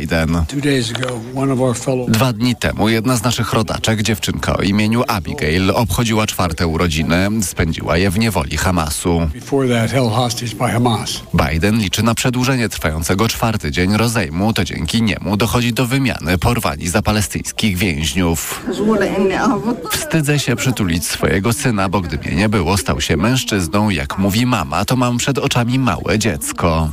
Biden. Dwa dni temu jedna z naszych rodaczek, dziewczynka o imieniu Abigail, obchodziła czwarte urodziny. Spędziła je w niewoli Hamasu. Biden liczy na przedłużenie trwającego czwarty dzień rozejmu. To dzięki niemu dochodzi do wymiany porwani za palestyńskich więźniów. Wstydzę się przytulić swojego syna, bo gdy mnie nie było, stał się mężczyzną. Jak mówi mama, to mam przed oczami małe dziecko.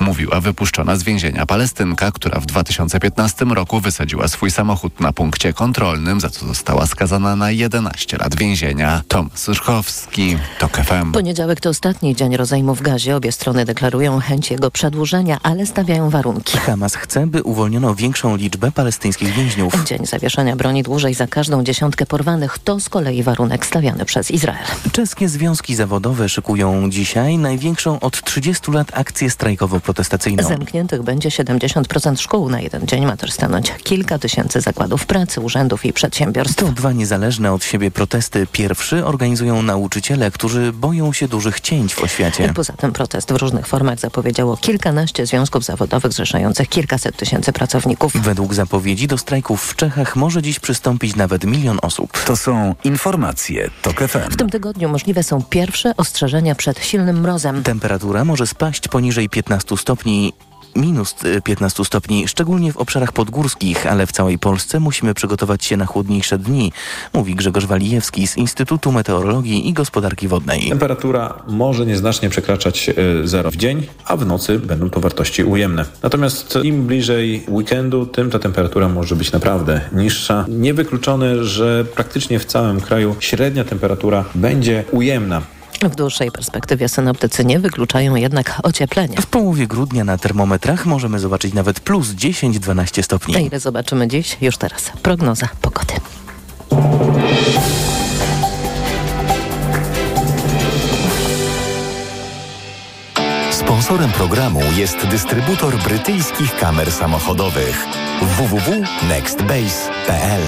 Mówiła wypuszczona z więzienia Palestynka, która w 2015 roku wysadziła swój samochód na punkcie kontrolnym, za co została skazana na 11 lat więzienia. Tomasz Ryszkowski, TOK FM. Poniedziałek to ostatni dzień rozejmu w gazie. Obie strony deklarują chęć jego przedłużenia, ale stawiają warunki. Hamas chce, by uwolniono większą liczbę palestyńskich więźniów. Dzień zawieszenia broni dłużej za każdą dziesiątkę porwanych to z kolei warunek stawiany przez Izrael. Czeskie związki zawodowe szykują dzisiaj największą od 30 lat akcję strajkowo-protestacyjną. Zamkniętych będzie 70% szkół. Na jeden dzień ma też stanąć kilka tysięcy zakładów pracy, urzędów i przedsiębiorstw. To dwa niezależne od siebie protesty. Pierwszy organizują nauczyciele, którzy boją się dużych cięć w oświacie. Poza tym protest w różnych formach zapowiedziało kilkanaście związków zawodowych zrzeszających kilkaset tysięcy pracowników. Według zapowiedzi do strajków w Czechach może dziś przystąpić nawet milion osób. To są informacje TOK FM. W tym tygodniu możliwe są pierwsze ostrzeżenia przed silnym mrozem. Temperatura może spaść poniżej 15 stopni minus 15 stopni, szczególnie w obszarach podgórskich, ale w całej Polsce musimy przygotować się na chłodniejsze dni, mówi Grzegorz Walijewski z Instytutu Meteorologii i Gospodarki Wodnej. Temperatura może nieznacznie przekraczać zero w dzień, a w nocy będą to wartości ujemne. Natomiast im bliżej weekendu, tym ta temperatura może być naprawdę niższa. Niewykluczone, że praktycznie w całym kraju średnia temperatura będzie ujemna. W dłuższej perspektywie synoptycy nie wykluczają jednak ocieplenia. W połowie grudnia na termometrach możemy zobaczyć nawet plus 10-12 stopni. A ile zobaczymy dziś? Już teraz. Prognoza pogody. Sponsorem programu jest dystrybutor brytyjskich kamer samochodowych www.nextbase.pl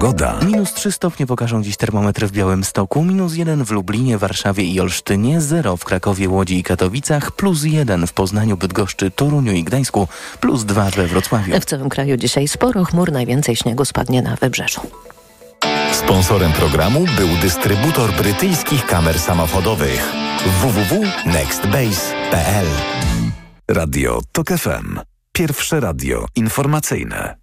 Pogoda. Minus 3 stopnie pokażą dziś termometry w Białymstoku, minus 1 w Lublinie, Warszawie i Olsztynie, 0 w Krakowie, Łodzi i Katowicach, plus 1 w Poznaniu, Bydgoszczy, Toruniu i Gdańsku, plus 2 we Wrocławiu. W całym kraju dzisiaj sporo chmur, najwięcej śniegu spadnie na wybrzeżu. Sponsorem programu był dystrybutor brytyjskich kamer samochodowych www.nextbase.pl Radio TOK FM. Pierwsze radio informacyjne.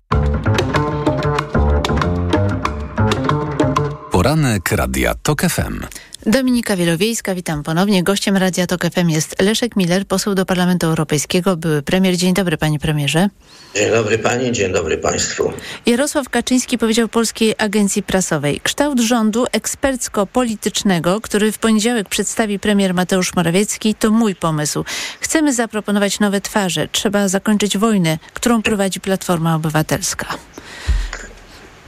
Poranek Radia TOK FM. Dominika Wielowiejska, witam ponownie. Gościem Radia TOK FM jest Leszek Miller, poseł do Parlamentu Europejskiego, były premier. Dzień dobry panie premierze. Dzień dobry pani, dzień dobry państwu. Jarosław Kaczyński powiedział Polskiej Agencji Prasowej. Kształt rządu ekspercko-politycznego, który w poniedziałek przedstawi premier Mateusz Morawiecki, to mój pomysł. Chcemy zaproponować nowe twarze. Trzeba zakończyć wojnę, którą prowadzi Platforma Obywatelska.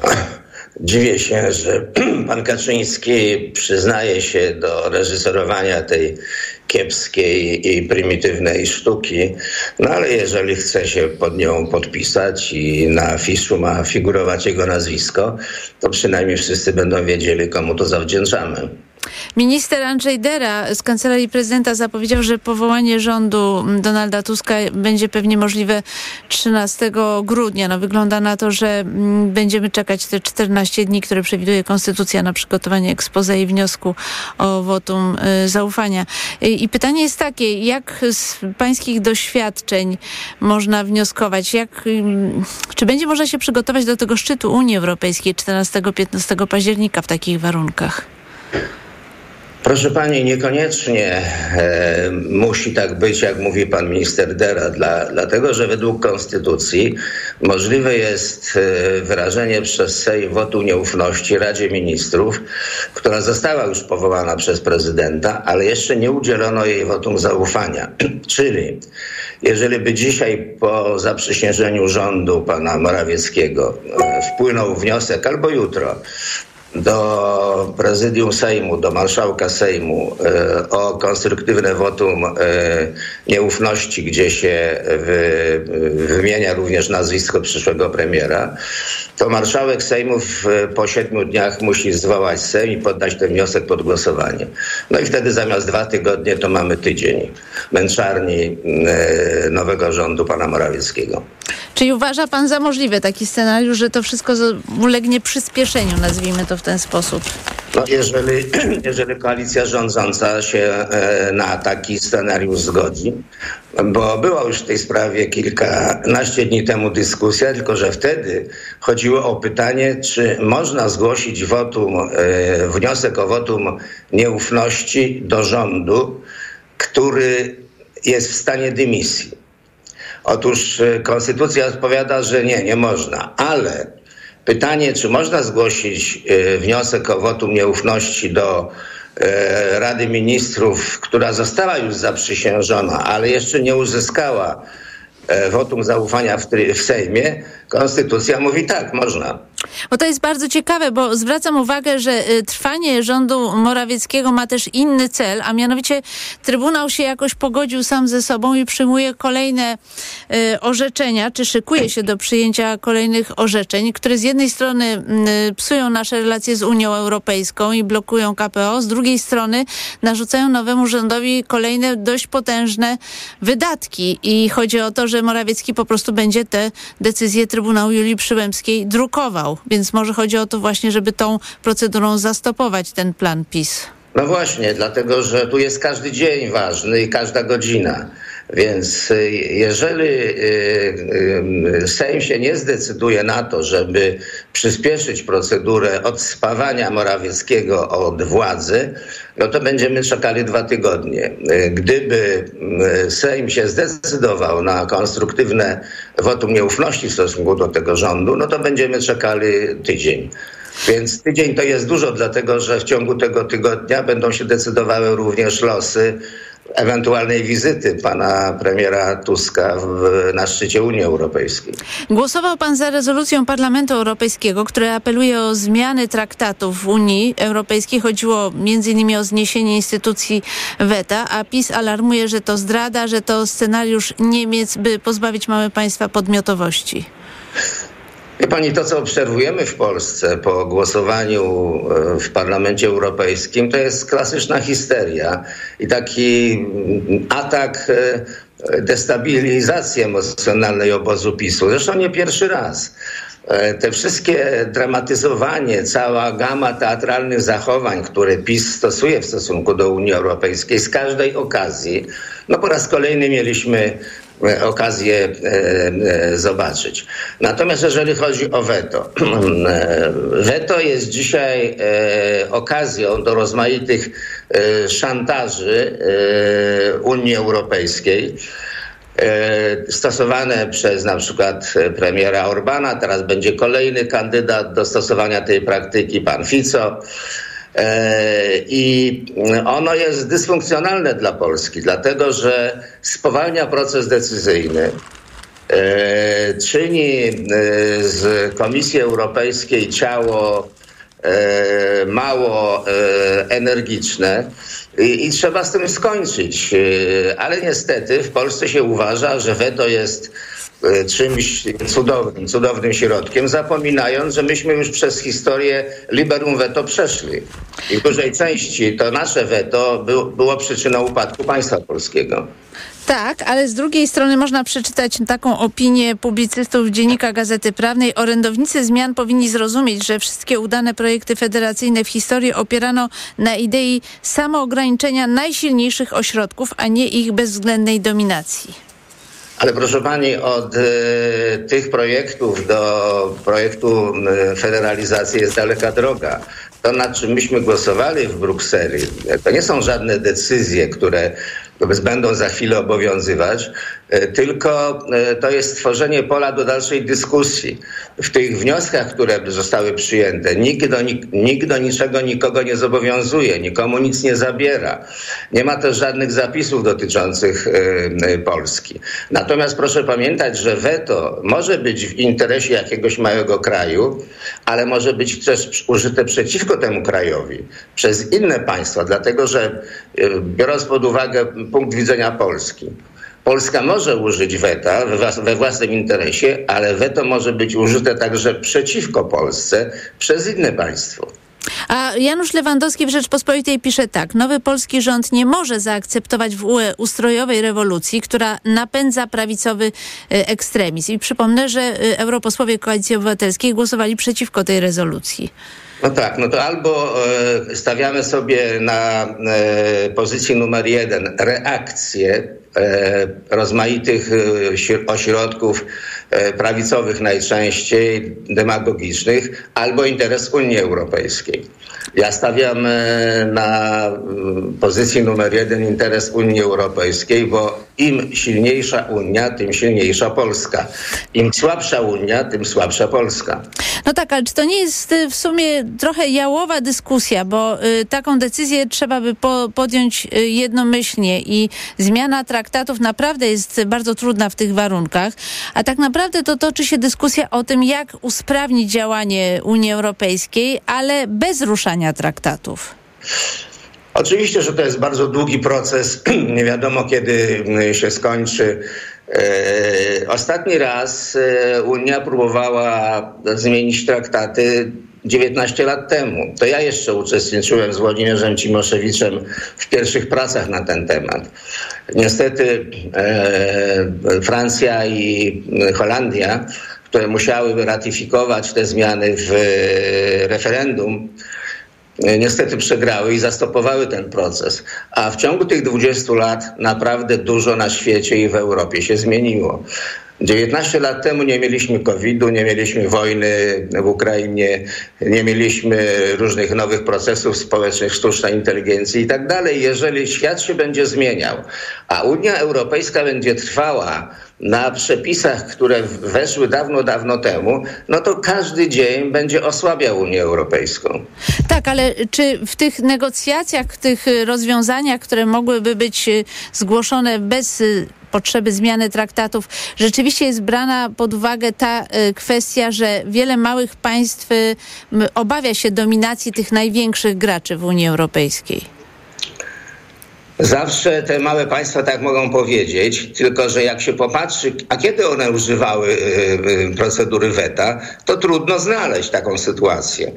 Dziwię się, że pan Kaczyński przyznaje się do reżyserowania tej kiepskiej i prymitywnej sztuki, no ale jeżeli chce się pod nią podpisać i na afiszu ma figurować jego nazwisko, to przynajmniej wszyscy będą wiedzieli, komu to zawdzięczamy. Minister Andrzej Dera z Kancelarii Prezydenta zapowiedział, że powołanie rządu Donalda Tuska będzie pewnie możliwe 13 grudnia. No, wygląda na to, że będziemy czekać te 14 dni, które przewiduje Konstytucja na przygotowanie ekspoze i wniosku o wotum zaufania. I pytanie jest takie, jak z pańskich doświadczeń można wnioskować, jak, czy będzie można się przygotować do tego szczytu Unii Europejskiej 14-15 października w takich warunkach? Proszę pani, niekoniecznie e, musi tak być, jak mówi pan minister Dera, dla, dlatego że według konstytucji możliwe jest e, wyrażenie przez Sejm wotu nieufności Radzie Ministrów, która została już powołana przez prezydenta, ale jeszcze nie udzielono jej wotum zaufania. Czyli jeżeli by dzisiaj po zaprzysiężeniu rządu pana Morawieckiego e, wpłynął wniosek albo jutro do prezydium Sejmu, do marszałka Sejmu e, o konstruktywne wotum e, nieufności, gdzie się wy, wymienia również nazwisko przyszłego premiera, to marszałek Sejmu po siedmiu dniach musi zwołać Sejm i poddać ten wniosek pod głosowanie. No i wtedy zamiast dwa tygodnie to mamy tydzień męczarni e, nowego rządu pana Morawieckiego. Czyli uważa pan za możliwy taki scenariusz, że to wszystko ulegnie przyspieszeniu, nazwijmy to w ten sposób? No jeżeli, jeżeli koalicja rządząca się e, na taki scenariusz zgodzi, bo była już w tej sprawie kilkanaście dni temu dyskusja, tylko że wtedy chodziło o pytanie, czy można zgłosić wotum, e, wniosek o wotum nieufności do rządu, który jest w stanie dymisji. Otóż e, konstytucja odpowiada, że nie, nie można, ale pytanie, czy można zgłosić e, wniosek o wotum nieufności do e, Rady Ministrów, która została już zaprzysiężona, ale jeszcze nie uzyskała wotum zaufania w, w Sejmie, konstytucja mówi tak, można. Bo to jest bardzo ciekawe, bo zwracam uwagę, że y, trwanie rządu Morawieckiego ma też inny cel, a mianowicie Trybunał się jakoś pogodził sam ze sobą i przyjmuje kolejne y, orzeczenia, czy szykuje się do przyjęcia kolejnych orzeczeń, które z jednej strony y, psują nasze relacje z Unią Europejską i blokują KPO, z drugiej strony narzucają nowemu rządowi kolejne dość potężne wydatki. I chodzi o to, że Morawiecki po prostu będzie te decyzje Trybunału Julii Przyłębskiej drukował. Więc może chodzi o to właśnie, żeby tą procedurą zastopować ten plan PiS. No właśnie, dlatego że tu jest każdy dzień ważny i każda godzina. Więc y, jeżeli y, y, Sejm się nie zdecyduje na to, żeby przyspieszyć procedurę odspawania Morawieckiego od władzy, no to będziemy czekali dwa tygodnie. Gdyby Sejm się zdecydował na konstruktywne wotum nieufności w stosunku do tego rządu, no to będziemy czekali tydzień. Więc tydzień to jest dużo, dlatego że w ciągu tego tygodnia będą się decydowały również losy ewentualnej wizyty pana premiera Tuska w, na szczycie Unii Europejskiej. Głosował pan za rezolucją Parlamentu Europejskiego, która apeluje o zmiany traktatów w Unii Europejskiej. Chodziło m.in. o zniesienie instytucji weta, a PiS alarmuje, że to zdrada, że to scenariusz Niemiec, by pozbawić małe państwa podmiotowości. Wie pani, to co obserwujemy w Polsce po głosowaniu e, w Parlamencie Europejskim, to jest klasyczna histeria i taki mm, atak e, destabilizacji emocjonalnej obozu PiSu. Zresztą nie pierwszy raz. E, te wszystkie dramatyzowanie, cała gama teatralnych zachowań, które PiS stosuje w stosunku do Unii Europejskiej z każdej okazji, no po raz kolejny mieliśmy okazję e, e, zobaczyć. Natomiast jeżeli chodzi o weto, weto jest dzisiaj okazją do rozmaitych szantaży Unii Europejskiej stosowane przez na przykład premiera Orbana. Teraz będzie kolejny kandydat do stosowania tej praktyki, pan Fico. E, I ono jest dysfunkcjonalne dla Polski, dlatego że spowalnia proces decyzyjny, e, czyni e, z Komisji Europejskiej ciało mało energiczne i, trzeba z tym skończyć. Ale niestety w Polsce się uważa, że weto jest czymś cudownym, cudownym środkiem, zapominając, że myśmy już przez historię liberum veto przeszli. I w dużej części to nasze veto był, było przyczyną upadku państwa polskiego. Tak, ale z drugiej strony można przeczytać taką opinię publicystów Dziennika Gazety Prawnej. Orędownicy zmian powinni zrozumieć, że wszystkie udane projekty federacyjne w historii opierano na idei samoograniczenia najsilniejszych ośrodków, a nie ich bezwzględnej dominacji. Ale proszę pani, od y, tych projektów do projektu federalizacji jest daleka droga. To, nad czym myśmy głosowali w Brukseli, to nie są żadne decyzje, które będą za chwilę obowiązywać, e, tylko e, to jest stworzenie pola do dalszej dyskusji. W tych wnioskach, które zostały przyjęte, nikt do, nikt do niczego nikogo nie zobowiązuje, nikomu nic nie zabiera. Nie ma też żadnych zapisów dotyczących e, Polski. Natomiast proszę pamiętać, że weto może być w interesie jakiegoś małego kraju, ale może być też użyte przeciwko temu krajowi przez inne państwa, dlatego że biorąc pod uwagę punkt widzenia Polski. Polska może użyć weta we własnym interesie, ale weto może być użyte także przeciwko Polsce przez inne państwo. A Janusz Lewandowski w Rzeczpospolitej pisze tak. Nowy polski rząd nie może zaakceptować w UE ustrojowej rewolucji, która napędza prawicowy e, ekstremizm. I przypomnę, że e, europosłowie Koalicji Obywatelskiej głosowali przeciwko tej rezolucji. No tak, no to albo e, stawiamy sobie na pozycji numer jeden reakcję rozmaitych ośrodków prawicowych najczęściej, demagogicznych, albo interes Unii Europejskiej. Ja stawiam na pozycji numer jeden interes Unii Europejskiej, bo im silniejsza Unia, tym silniejsza Polska. Im słabsza Unia, tym słabsza Polska. No tak, ale czy to nie jest w sumie trochę jałowa dyskusja, bo y, taką decyzję trzeba by po, podjąć y, jednomyślnie i zmiana traktatów naprawdę jest bardzo trudna w tych warunkach, a tak naprawdę to toczy się dyskusja o tym, jak usprawnić działanie Unii Europejskiej, ale bez ruszania traktatów. Oczywiście, że to jest bardzo długi proces. Nie wiadomo, kiedy mm, się skończy. E, ostatni raz e, Unia próbowała zmienić traktaty 19 lat temu. To ja jeszcze uczestniczyłem z Włodzimierzem Cimoszewiczem w pierwszych pracach na ten temat. Niestety e, Francja i Holandia, które musiały ratyfikować te zmiany w referendum, E, niestety przegrały i zastopowały ten proces. A w ciągu tych 20 lat naprawdę dużo na świecie i w Europie się zmieniło. 19 lat temu nie mieliśmy COVID-u, nie mieliśmy wojny w Ukrainie, nie mieliśmy różnych nowych procesów społecznych, sztucznej inteligencji i tak dalej. Jeżeli świat się będzie zmieniał, a Unia Europejska będzie trwała na przepisach, które weszły dawno, dawno temu, no to każdy dzień będzie osłabiał Unię Europejską. Tak, ale czy w tych negocjacjach, w tych rozwiązaniach, które mogłyby być y, zgłoszone bez y, potrzeby zmiany traktatów, rzeczywiście jest brana pod uwagę ta y, kwestia, że wiele małych państw obawia się dominacji tych największych graczy w Unii Europejskiej? Zawsze te małe państwa tak mogą powiedzieć, tylko że jak się popatrzy, a kiedy one używały y, y, procedury weta, to trudno znaleźć taką sytuację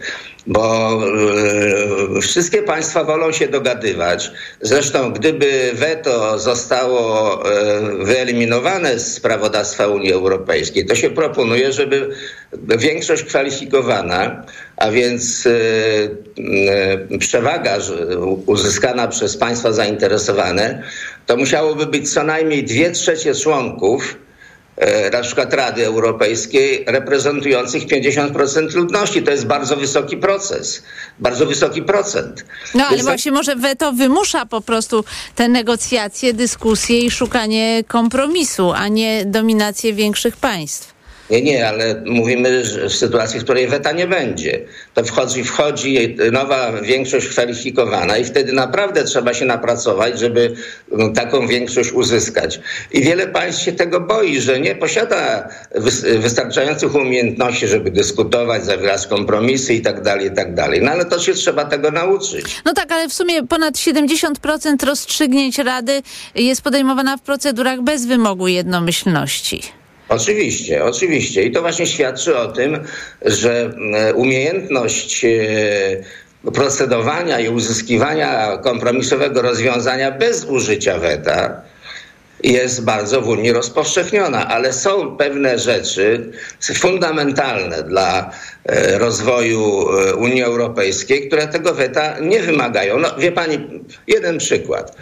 bo y, wszystkie państwa wolą się dogadywać. Zresztą, gdyby weto zostało wyeliminowane z prawodawstwa Unii Europejskiej, to się proponuje, żeby większość kwalifikowana, a więc y, przewaga uzyskana przez państwa zainteresowane, to musiałoby być co najmniej dwie trzecie członków E, na przykład Rady Europejskiej reprezentujących 50% ludności. To jest bardzo wysoki proces, bardzo wysoki procent. No ale Więc właśnie może weto wymusza po prostu te negocjacje, dyskusje i szukanie kompromisu, a nie dominację większych państw. Nie, nie, ale mówimy w sytuacji, w której weta nie będzie. To wchodzi, wchodzi nowa większość kwalifikowana i wtedy naprawdę trzeba się napracować, żeby no, taką większość uzyskać. I wiele państw się tego boi, że nie posiada wystarczających umiejętności, żeby dyskutować, zawierać kompromisy i tak dalej, i tak dalej. No ale to się trzeba tego nauczyć. No tak, ale w sumie ponad 70% rozstrzygnięć Rady jest podejmowana w procedurach bez wymogu jednomyślności. Oczywiście, oczywiście. I to właśnie świadczy o tym, że e, umiejętność e, procedowania i uzyskiwania kompromisowego rozwiązania bez użycia weta jest bardzo w Unii rozpowszechniona, ale są pewne rzeczy fundamentalne dla e, rozwoju Unii Europejskiej, które tego weta nie wymagają. No, wie pani, jeden przykład.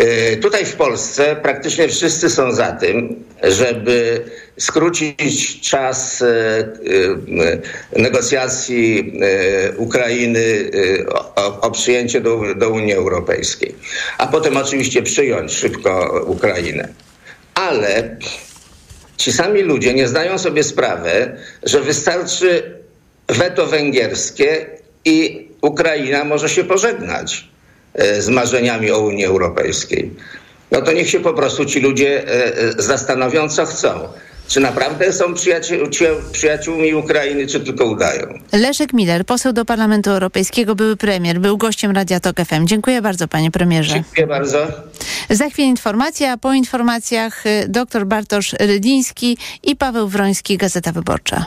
E, tutaj w Polsce praktycznie wszyscy są za tym, żeby skrócić czas e, e, negocjacji Ukrainy o, przyjęcie do, do Unii Europejskiej, a potem oczywiście przyjąć szybko Ukrainę. Ale ci sami ludzie nie zdają sobie sprawy, że wystarczy weto węgierskie i Ukraina może się pożegnać. E, z marzeniami o Unii Europejskiej. No to niech się po prostu ci ludzie e, e, zastanowią, co chcą. Czy naprawdę są przyjaciół, przyjaciółmi Ukrainy, czy tylko udają? Leszek Miller, poseł do Parlamentu Europejskiego, były premier, był gościem Radia Tok FM. Dziękuję bardzo, panie premierze. Dziękuję bardzo. Za chwilę informacja, a po informacjach y, dr Bartosz Rydiński i Paweł Wroński, Gazeta Wyborcza.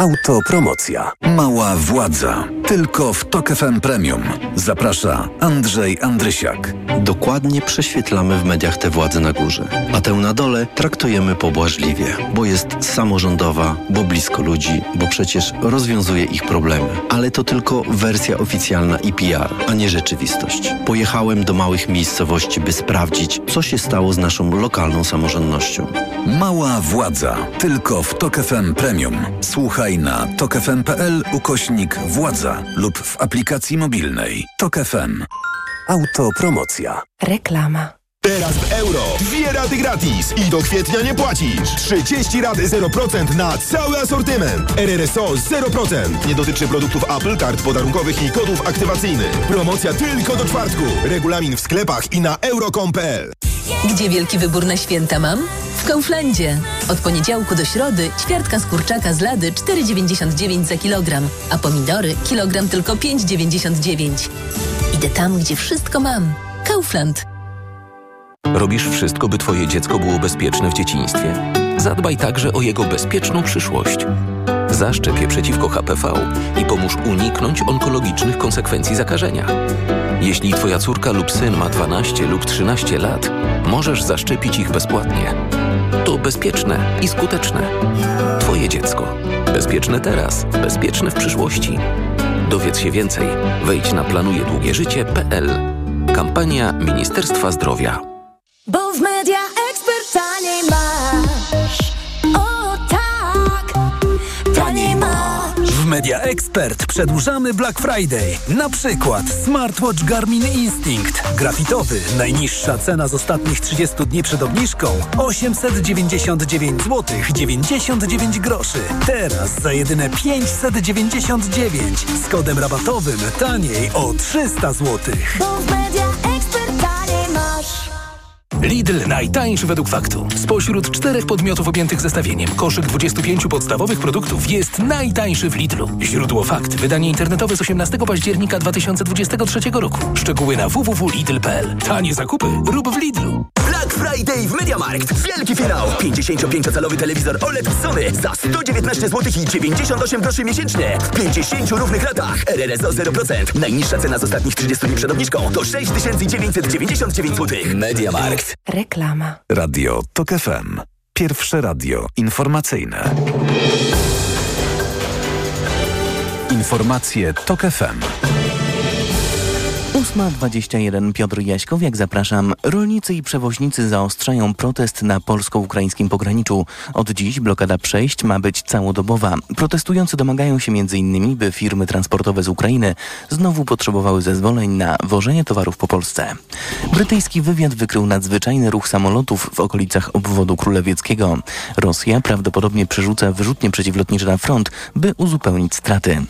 Autopromocja. Mała władza. Tylko w TOK FM Premium. Zaprasza Andrzej Andrysiak. Dokładnie prześwietlamy w mediach tę władzę na górze, a tę na dole traktujemy pobłażliwie, bo jest samorządowa, bo blisko ludzi, bo przecież rozwiązuje ich problemy. Ale to tylko wersja oficjalna i PR, a nie rzeczywistość. Pojechałem do małych miejscowości, by sprawdzić, co się stało z naszą lokalną samorządnością. Mała władza. Tylko w TOK FM Premium. Słuchaj na tokefm.pl ukośnik władza lub w aplikacji mobilnej. TOK FM. Autopromocja. Reklama. Teraz w euro. Dwie raty gratis i do kwietnia nie płacisz. 30 rat 0% na cały asortyment. RRSO 0%. Nie dotyczy produktów Apple, kart podarunkowych i kodów aktywacyjnych. Promocja tylko do czwartku. Regulamin w sklepach i na euro.com.pl. Gdzie wielki wybór na święta mam? W Kauflandzie. Od poniedziałku do środy ćwiartka z kurczaka z lady 4,99 za kilogram, a pomidory kilogram tylko 5,99. Idę tam, gdzie wszystko mam. Kaufland. Robisz wszystko, by Twoje dziecko było bezpieczne w dzieciństwie. Zadbaj także o jego bezpieczną przyszłość. Zaszczep je przeciwko HPV i pomóż uniknąć onkologicznych konsekwencji zakażenia. Jeśli Twoja córka lub syn ma 12 lub 13 lat, możesz zaszczepić ich bezpłatnie. To bezpieczne i skuteczne. Twoje dziecko. Bezpieczne teraz, bezpieczne w przyszłości. Dowiedz się więcej. Wejdź na planujedługieżycie.pl. Kampania Ministerstwa Zdrowia. Bo w Media taniej masz. Media Expert przedłużamy Black Friday. Na przykład smartwatch Garmin Instinct. Grafitowy. Najniższa cena z ostatnich 30 dni przed obniżką 899 zł 99 groszy. Teraz za jedyne 599 z kodem rabatowym taniej o 300 zł. W Media Expert taniej masz. Lidl najtańszy według faktu. Spośród czterech podmiotów objętych zestawieniem koszyk 25 podstawowych produktów jest najtańszy w Lidlu. Źródło fakt. Wydanie internetowe z 18 października 2023 roku. Szczegóły na www.lidl.pl. Tanie zakupy rób w Lidlu. Black Friday w MediaMarkt. Wielki finał. 55-calowy telewizor OLED Sony za 119 zł i 98 groszy miesięcznie. W 50 równych latach. RRSO 0%. Najniższa cena z ostatnich 30 dni przed obniżką to 6999 zł. MediaMarkt. Reklama. Radio TOK FM. Pierwsze radio informacyjne. Informacje TOK FM. 8.21 Piotr Jaśkowiak, zapraszam. Rolnicy i przewoźnicy zaostrzają protest na polsko-ukraińskim pograniczu. Od dziś blokada przejść ma być całodobowa. Protestujący domagają się m.in., by firmy transportowe z Ukrainy znowu potrzebowały zezwoleń na wożenie towarów po Polsce. Brytyjski wywiad wykrył nadzwyczajny ruch samolotów w okolicach obwodu królewieckiego. Rosja prawdopodobnie przerzuca wyrzutnie przeciwlotnicze na front, by uzupełnić straty.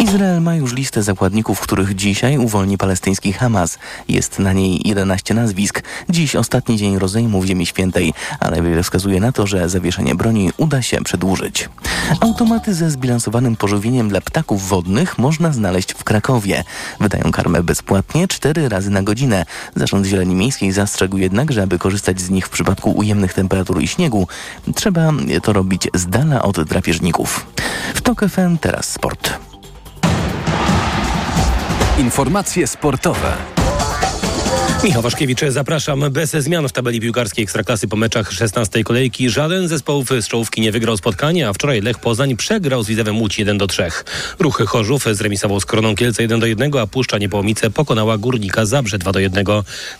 Izrael ma już listę zakładników, których dzisiaj uwolni palestyński Hamas. Jest na niej 11 nazwisk. Dziś ostatni dzień rozejmu w Ziemi Świętej, ale wiele wskazuje na to, że zawieszenie broni uda się przedłużyć. Automaty ze zbilansowanym pożywieniem dla ptaków wodnych można znaleźć w Krakowie. Wydają karmę bezpłatnie cztery razy na godzinę. Zarząd Zieleni Miejskiej zastrzegł jednak, że aby korzystać z nich w przypadku ujemnych temperatur i śniegu, trzeba to robić z dala od drapieżników. W TOK FM teraz sport. Informacje sportowe. Michał Waszkiewicz, zapraszam. Bez zmian w tabeli piłkarskiej Ekstraklasy po meczach 16 kolejki żaden z zespołów z czołówki nie wygrał spotkania, a wczoraj Lech Poznań przegrał z Widzewem Łódź 1 do 3. Ruchy Chorzów zremisował z Koroną Kielce 1 do 1, a Puszcza Niepołomice pokonała Górnika Zabrze 2 do 1.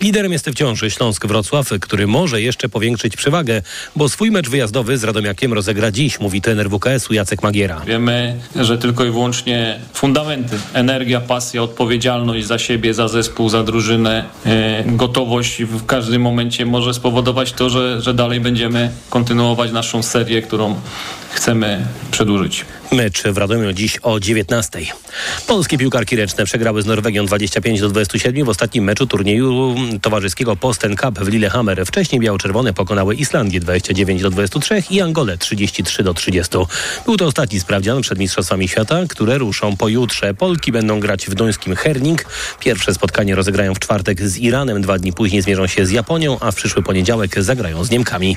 Liderem jest wciąż Śląsk Wrocław, który może jeszcze powiększyć przewagę, bo swój mecz wyjazdowy z Radomiakiem rozegra dziś, mówi trener WKS-u Jacek Magiera. Wiemy, że tylko i wyłącznie fundamenty, energia, pasja, odpowiedzialność za siebie, za zespół, za drużynę, e, gotowość w każdym momencie może spowodować to, że, że dalej będziemy kontynuować naszą serię, którą chcemy przedłużyć. Mecz w Radomiu dziś o 19. Polskie piłkarki ręczne przegrały z Norwegią 25 do 27 w ostatnim meczu turnieju towarzyskiego Posten Cup w Lillehammer. Wcześniej biało-czerwone pokonały Islandię 29 do 23 i Angolę 33 do 30. Był to ostatni sprawdzian przed Mistrzostwami Świata, które ruszą pojutrze. Polki będą grać w duńskim Herning. Pierwsze spotkanie rozegrają w czwartek z Iranem. Dwa dni później zmierzą się z Japonią, a w przyszły poniedziałek zagrają z Niemkami.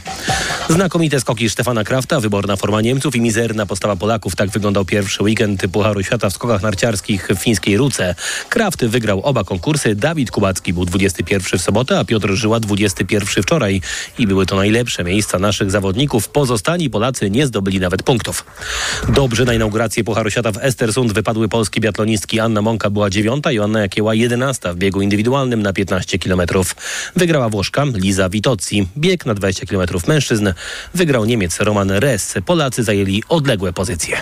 Znakomite skoki Stefana Krafta, wyborna forma Niemców i mizerna postawa Polaków. Tak wyglądał pierwszy weekend Pucharu Świata w skokach narciarskich w fińskiej Ruce. Kraft wygrał oba konkursy. Dawid Kubacki był 21 w sobotę, a Piotr Żyła 21 wczoraj. I były to najlepsze miejsca naszych zawodników. Pozostali Polacy nie zdobyli nawet punktów. Dobrze na inaugurację Pucharu Świata w Estersund wypadły polskie biatlonistki. Anna Monka była dziewiąta, Joanna Jakieła 11 w biegu indywidualnym na 15 km. Wygrała Włoszka Liza Vitozzi. Bieg na 20 km mężczyzn wygrał Niemiec Roman Res. Polacy zajęli odległe pozycje.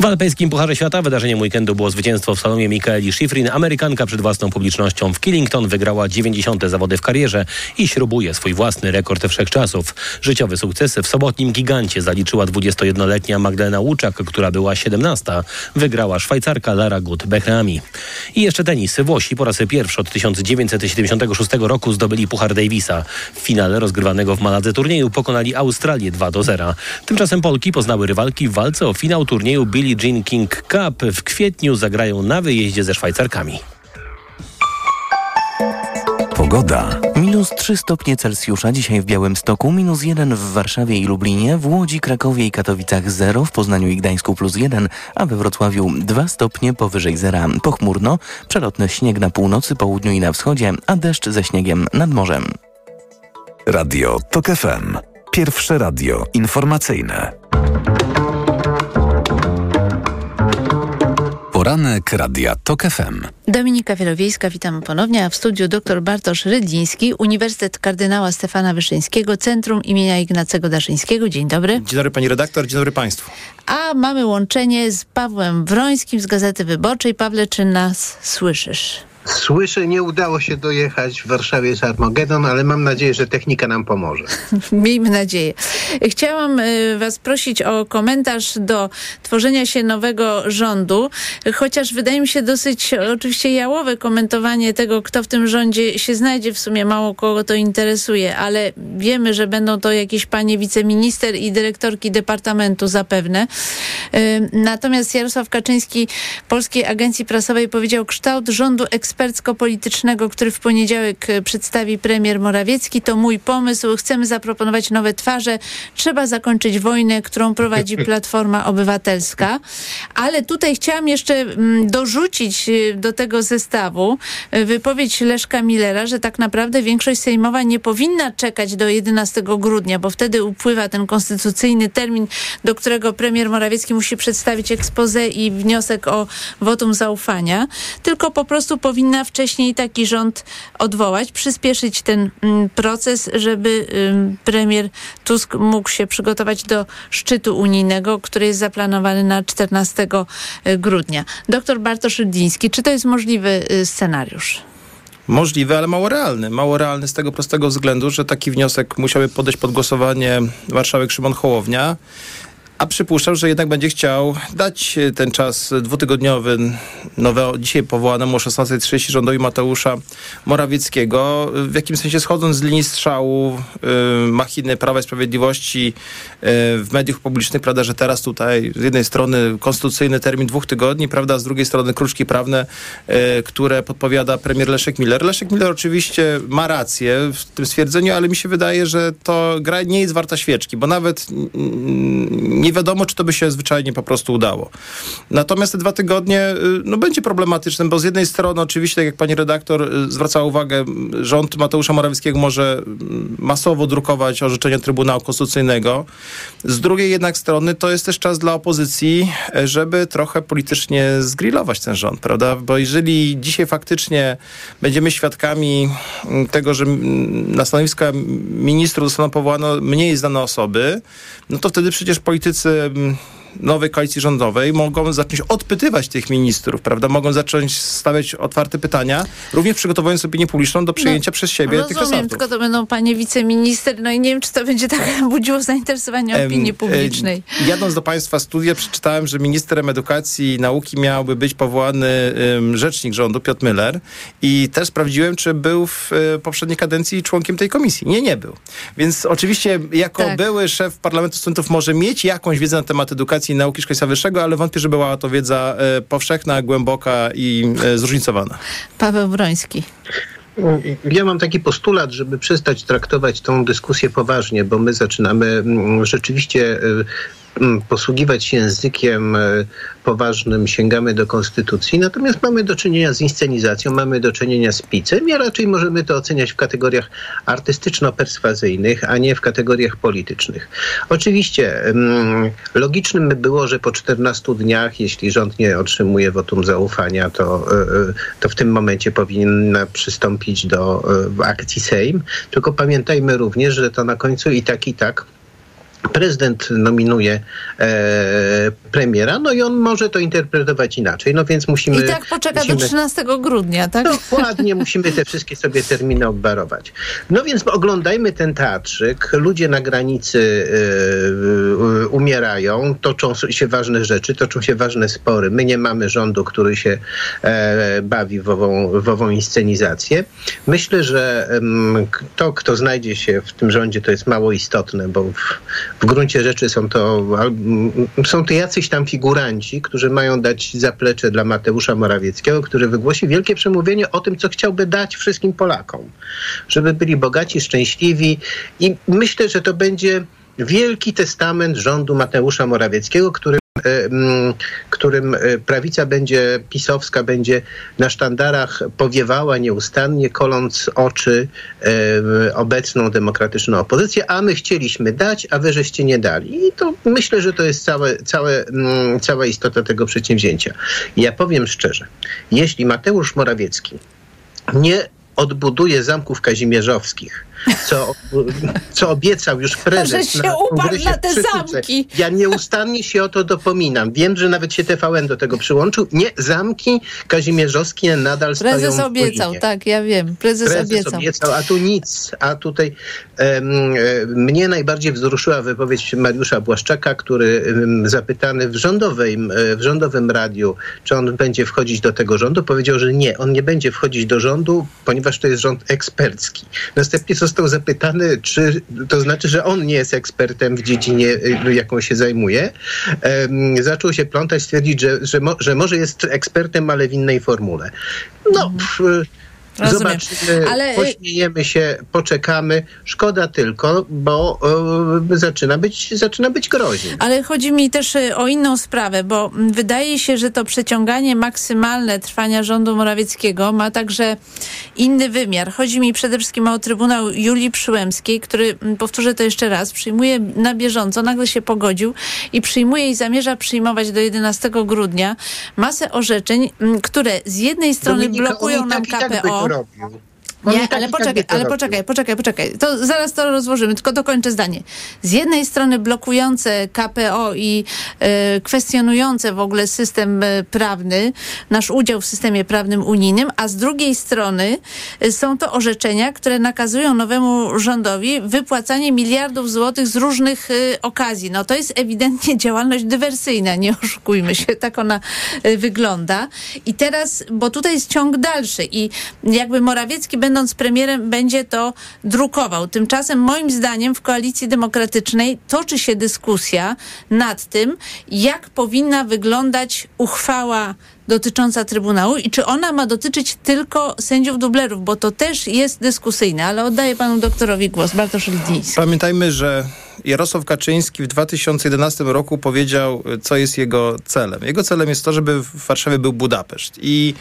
W alpejskim Pucharze Świata wydarzeniem weekendu było zwycięstwo w slalomie Mikaeli Schifrin. Amerykanka przed własną publicznością w Killington wygrała 90. zawody w karierze i śrubuje swój własny rekord wszechczasów. Życiowy sukces w sobotnim gigancie zaliczyła 21-letnia Magdalena Łuczak, która była 17. Wygrała Szwajcarka Lara Gut-Behrami. I jeszcze tenis. Włosi po raz pierwszy od 1976 roku zdobyli Puchar Davisa. W finale rozgrywanego w Maladze turnieju pokonali Australię 2 do 0. Tymczasem Polki poznały rywalki w walce o finał turnieju Billie Jean King Cup. W kwietniu zagrają na wyjeździe ze Szwajcarkami. Pogoda. Minus 3 stopnie Celsjusza dzisiaj w Białymstoku, minus 1 w Warszawie i Lublinie, w Łodzi, Krakowie i Katowicach 0, w Poznaniu i Gdańsku plus 1, a we Wrocławiu 2 stopnie powyżej zera. Pochmurno, przelotny śnieg na północy, południu i na wschodzie, a deszcz ze śniegiem nad morzem. Radio TOK FM. Pierwsze radio informacyjne. Poranek Radia TOK FM. Dominika Wielowiejska, witam ponownie, a w studiu dr Bartosz Rydliński, Uniwersytet Kardynała Stefana Wyszyńskiego, Centrum imienia Ignacego Daszyńskiego. Dzień dobry. Dzień dobry pani redaktor, dzień dobry państwu. A mamy łączenie z Pawłem Wrońskim z Gazety Wyborczej. Pawle, czy nas słyszysz? Słyszę, nie udało się dojechać. W Warszawie jest Armagedon, ale mam nadzieję, że technika nam pomoże. Miejmy nadzieję. Chciałam y, Was prosić o komentarz do tworzenia się nowego rządu, chociaż wydaje mi się dosyć oczywiście jałowe komentowanie tego, kto w tym rządzie się znajdzie. W sumie mało kogo to interesuje, ale wiemy, że będą to jakieś panie wiceminister i dyrektorki departamentu zapewne. Y, Natomiast Jarosław Kaczyński Polskiej Agencji Prasowej powiedział, kształt rządu ekspercko-politycznego, który w poniedziałek e, przedstawi premier Morawiecki, to mój pomysł. Chcemy zaproponować nowe twarze. Trzeba zakończyć wojnę, którą prowadzi Platforma Obywatelska. Ale tutaj chciałam jeszcze mm, dorzucić e, do tego zestawu e, wypowiedź Leszka Millera, że tak naprawdę większość sejmowa nie powinna czekać do 11 grudnia, bo wtedy upływa ten konstytucyjny termin, do którego premier Morawiecki musi przedstawić ekspozę i wniosek o wotum zaufania, tylko po prostu powinna wcześniej taki rząd odwołać, przyspieszyć ten mm, proces, żeby premier Tusk mógł się przygotować do szczytu unijnego, który jest zaplanowany na 14 grudnia. Doktor Bartosz Rydliński, czy to jest możliwy y, scenariusz? Możliwy, ale mało realny. Mało realny z tego prostego względu, że taki wniosek musiałby podejść pod głosowanie marszałek Szymon Hołownia. A przypuszczam, że jednak będzie chciał dać ten czas dwutygodniowy nowe, dzisiaj powołanemu o 16.30 rządowi Mateusza Morawieckiego, w jakimś sensie schodząc z linii strzału y, machiny Prawa i Sprawiedliwości y, w mediach publicznych, prawda, że teraz tutaj z jednej strony konstytucyjny termin dwóch tygodni, prawda, z drugiej strony kruczki prawne, y, które podpowiada premier Leszek Miller. Leszek Miller oczywiście ma rację w tym stwierdzeniu, ale mi się wydaje, że to gra nie jest warta świeczki, bo nawet nie wiadomo, czy to by się zwyczajnie po prostu udało. Natomiast te dwa tygodnie y, no, będzie problematyczne, bo z jednej strony oczywiście, tak jak pani redaktor y, zwracała uwagę, rząd Mateusza Morawieckiego może masowo drukować orzeczenia Trybunału Konstytucyjnego. Z drugiej jednak strony to jest też czas dla opozycji, żeby trochę politycznie zgrillować ten rząd, prawda? Bo jeżeli dzisiaj faktycznie będziemy świadkami mm, tego, że mm, na stanowiska ministrów zostaną powołane mniej znane osoby, no to wtedy przecież politycy mm, nowej koalicji rządowej mogą zacząć odpytywać tych ministrów, prawda? Mogą zacząć stawiać otwarte pytania, również przygotowując opinię publiczną do przyjęcia przez siebie tych No, Rozumiem, resortów. tylko to będą panie wiceminister, no i nie wiem, czy to będzie tak budziło zainteresowanie Em, opinii publicznej. Jadąc do Państwa studia, przeczytałem, że ministrem edukacji i nauki miałby być powołany em, rzecznik rządu, Piotr Müller. I też sprawdziłem, czy był w e, poprzedniej kadencji członkiem tej komisji. Nie, nie był. Więc oczywiście jako Tak. były szef Parlamentu Studentów może mieć jakąś wiedzę na temat edukacji i nauki szkolnictwa wyższego, ale wątpię, że była to wiedza e, powszechna, głęboka i e, zróżnicowana. Paweł Broński. Ja mam taki postulat, żeby przestać traktować tą dyskusję poważnie, bo my zaczynamy mm, rzeczywiście mm, posługiwać się językiem y, poważnym, sięgamy do konstytucji, natomiast mamy do czynienia z inscenizacją, mamy do czynienia z picem i raczej możemy to oceniać w kategoriach artystyczno-perswazyjnych, a nie w kategoriach politycznych. Oczywiście mm, logicznym by było, że po 14 dniach, jeśli rząd nie otrzymuje wotum zaufania, to, y, y, to w tym momencie powinna przystąpić do akcji Sejm. Tylko pamiętajmy również, że to na końcu i tak, i tak prezydent nominuje e, premiera, no i on może to interpretować inaczej, no więc musimy... I tak poczeka musimy, do 13 grudnia, tak? Dokładnie, musimy te wszystkie sobie terminy obwarować. No więc oglądajmy ten teatrzyk. Ludzie na granicy e, e, umierają, toczą się ważne rzeczy, toczą się ważne spory. My nie mamy rządu, który się e, bawi w ową, w ową inscenizację. Myślę, że to, kto znajdzie się w tym rządzie, to jest mało istotne, bo w, w gruncie rzeczy są to, są to jacyś tam figuranci, którzy mają dać zaplecze dla Mateusza Morawieckiego, który wygłosi wielkie przemówienie o tym, co chciałby dać wszystkim Polakom. Żeby byli bogaci, szczęśliwi i myślę, że to będzie wielki testament rządu Mateusza Morawieckiego, którym mm, którym e, prawica będzie pisowska, będzie na sztandarach powiewała nieustannie, koląc oczy e, obecną demokratyczną opozycję, a my chcieliśmy dać, a wy żeście nie dali. I to myślę, że to jest całe, całe, cała istota tego przedsięwzięcia. Ja powiem szczerze, jeśli Mateusz Morawiecki nie odbuduje zamków kazimierzowskich, co, co obiecał już prezes Że się na uparł na te w zamki. Ja nieustannie się o to dopominam. Wiem, że nawet się TVN do tego przyłączył. Nie, zamki kazimierzowskie nadal stoją Prezes w obiecał, ruinie. tak, ja wiem. Prezes, Prezes obiecał. obiecał, a tu nic. A tutaj e, mnie najbardziej wzruszyła wypowiedź Mariusza Błaszczaka, który em, zapytany w rządowym, e, w rządowym radiu, czy on będzie wchodzić do tego rządu, powiedział, że nie, on nie będzie wchodzić do rządu, ponieważ to jest rząd ekspercki. Następnie został zapytany, czy to znaczy, że on nie jest ekspertem w dziedzinie, e, jaką się zajmuje. Zaczął się plątać, stwierdzić, że, że, mo, że może jest ekspertem, ale w innej formule. No, pff, Rozumiem. Zobaczymy, Ale, pośmiejemy się, poczekamy. Szkoda tylko, bo e, zaczyna, być, zaczyna być groźnie. Ale chodzi mi też y, o inną sprawę, bo wydaje się, że to przeciąganie maksymalne trwania rządu Morawieckiego ma także inny wymiar. Chodzi mi przede wszystkim o Trybunał Julii Przyłębskiej, który, powtórzę to jeszcze raz, przyjmuje na bieżąco, nagle się pogodził i przyjmuje i zamierza przyjmować do 11 grudnia masę orzeczeń, które z jednej strony Dominika, blokują nam tak, i tak KPO. To robił. On i Nie, ale poczekaj, ale poczekaj, poczekaj, poczekaj. To zaraz to rozłożymy, tylko dokończę zdanie. Z jednej strony blokujące KPO i e, kwestionujące w ogóle system e, prawny, nasz udział w systemie prawnym unijnym, a z drugiej strony e, są to orzeczenia, które nakazują nowemu rządowi wypłacanie miliardów złotych z różnych okazji. No to jest ewidentnie działalność dywersyjna, nie oszukujmy się, tak ona wygląda. I teraz, bo tutaj jest ciąg dalszy i jakby Morawiecki będąc premierem będzie to drukował. Tymczasem moim zdaniem w Koalicji Demokratycznej toczy się dyskusja nad tym, jak powinna wyglądać uchwała dotycząca Trybunału i czy ona ma dotyczyć tylko sędziów dublerów, bo to też jest dyskusyjne, ale oddaję panu doktorowi głos. Bartosz Lidziński. Pamiętajmy, że Jarosław Kaczyński w 2011 roku powiedział, co jest jego celem. Jego celem jest to, żeby w Warszawie był Budapeszt. I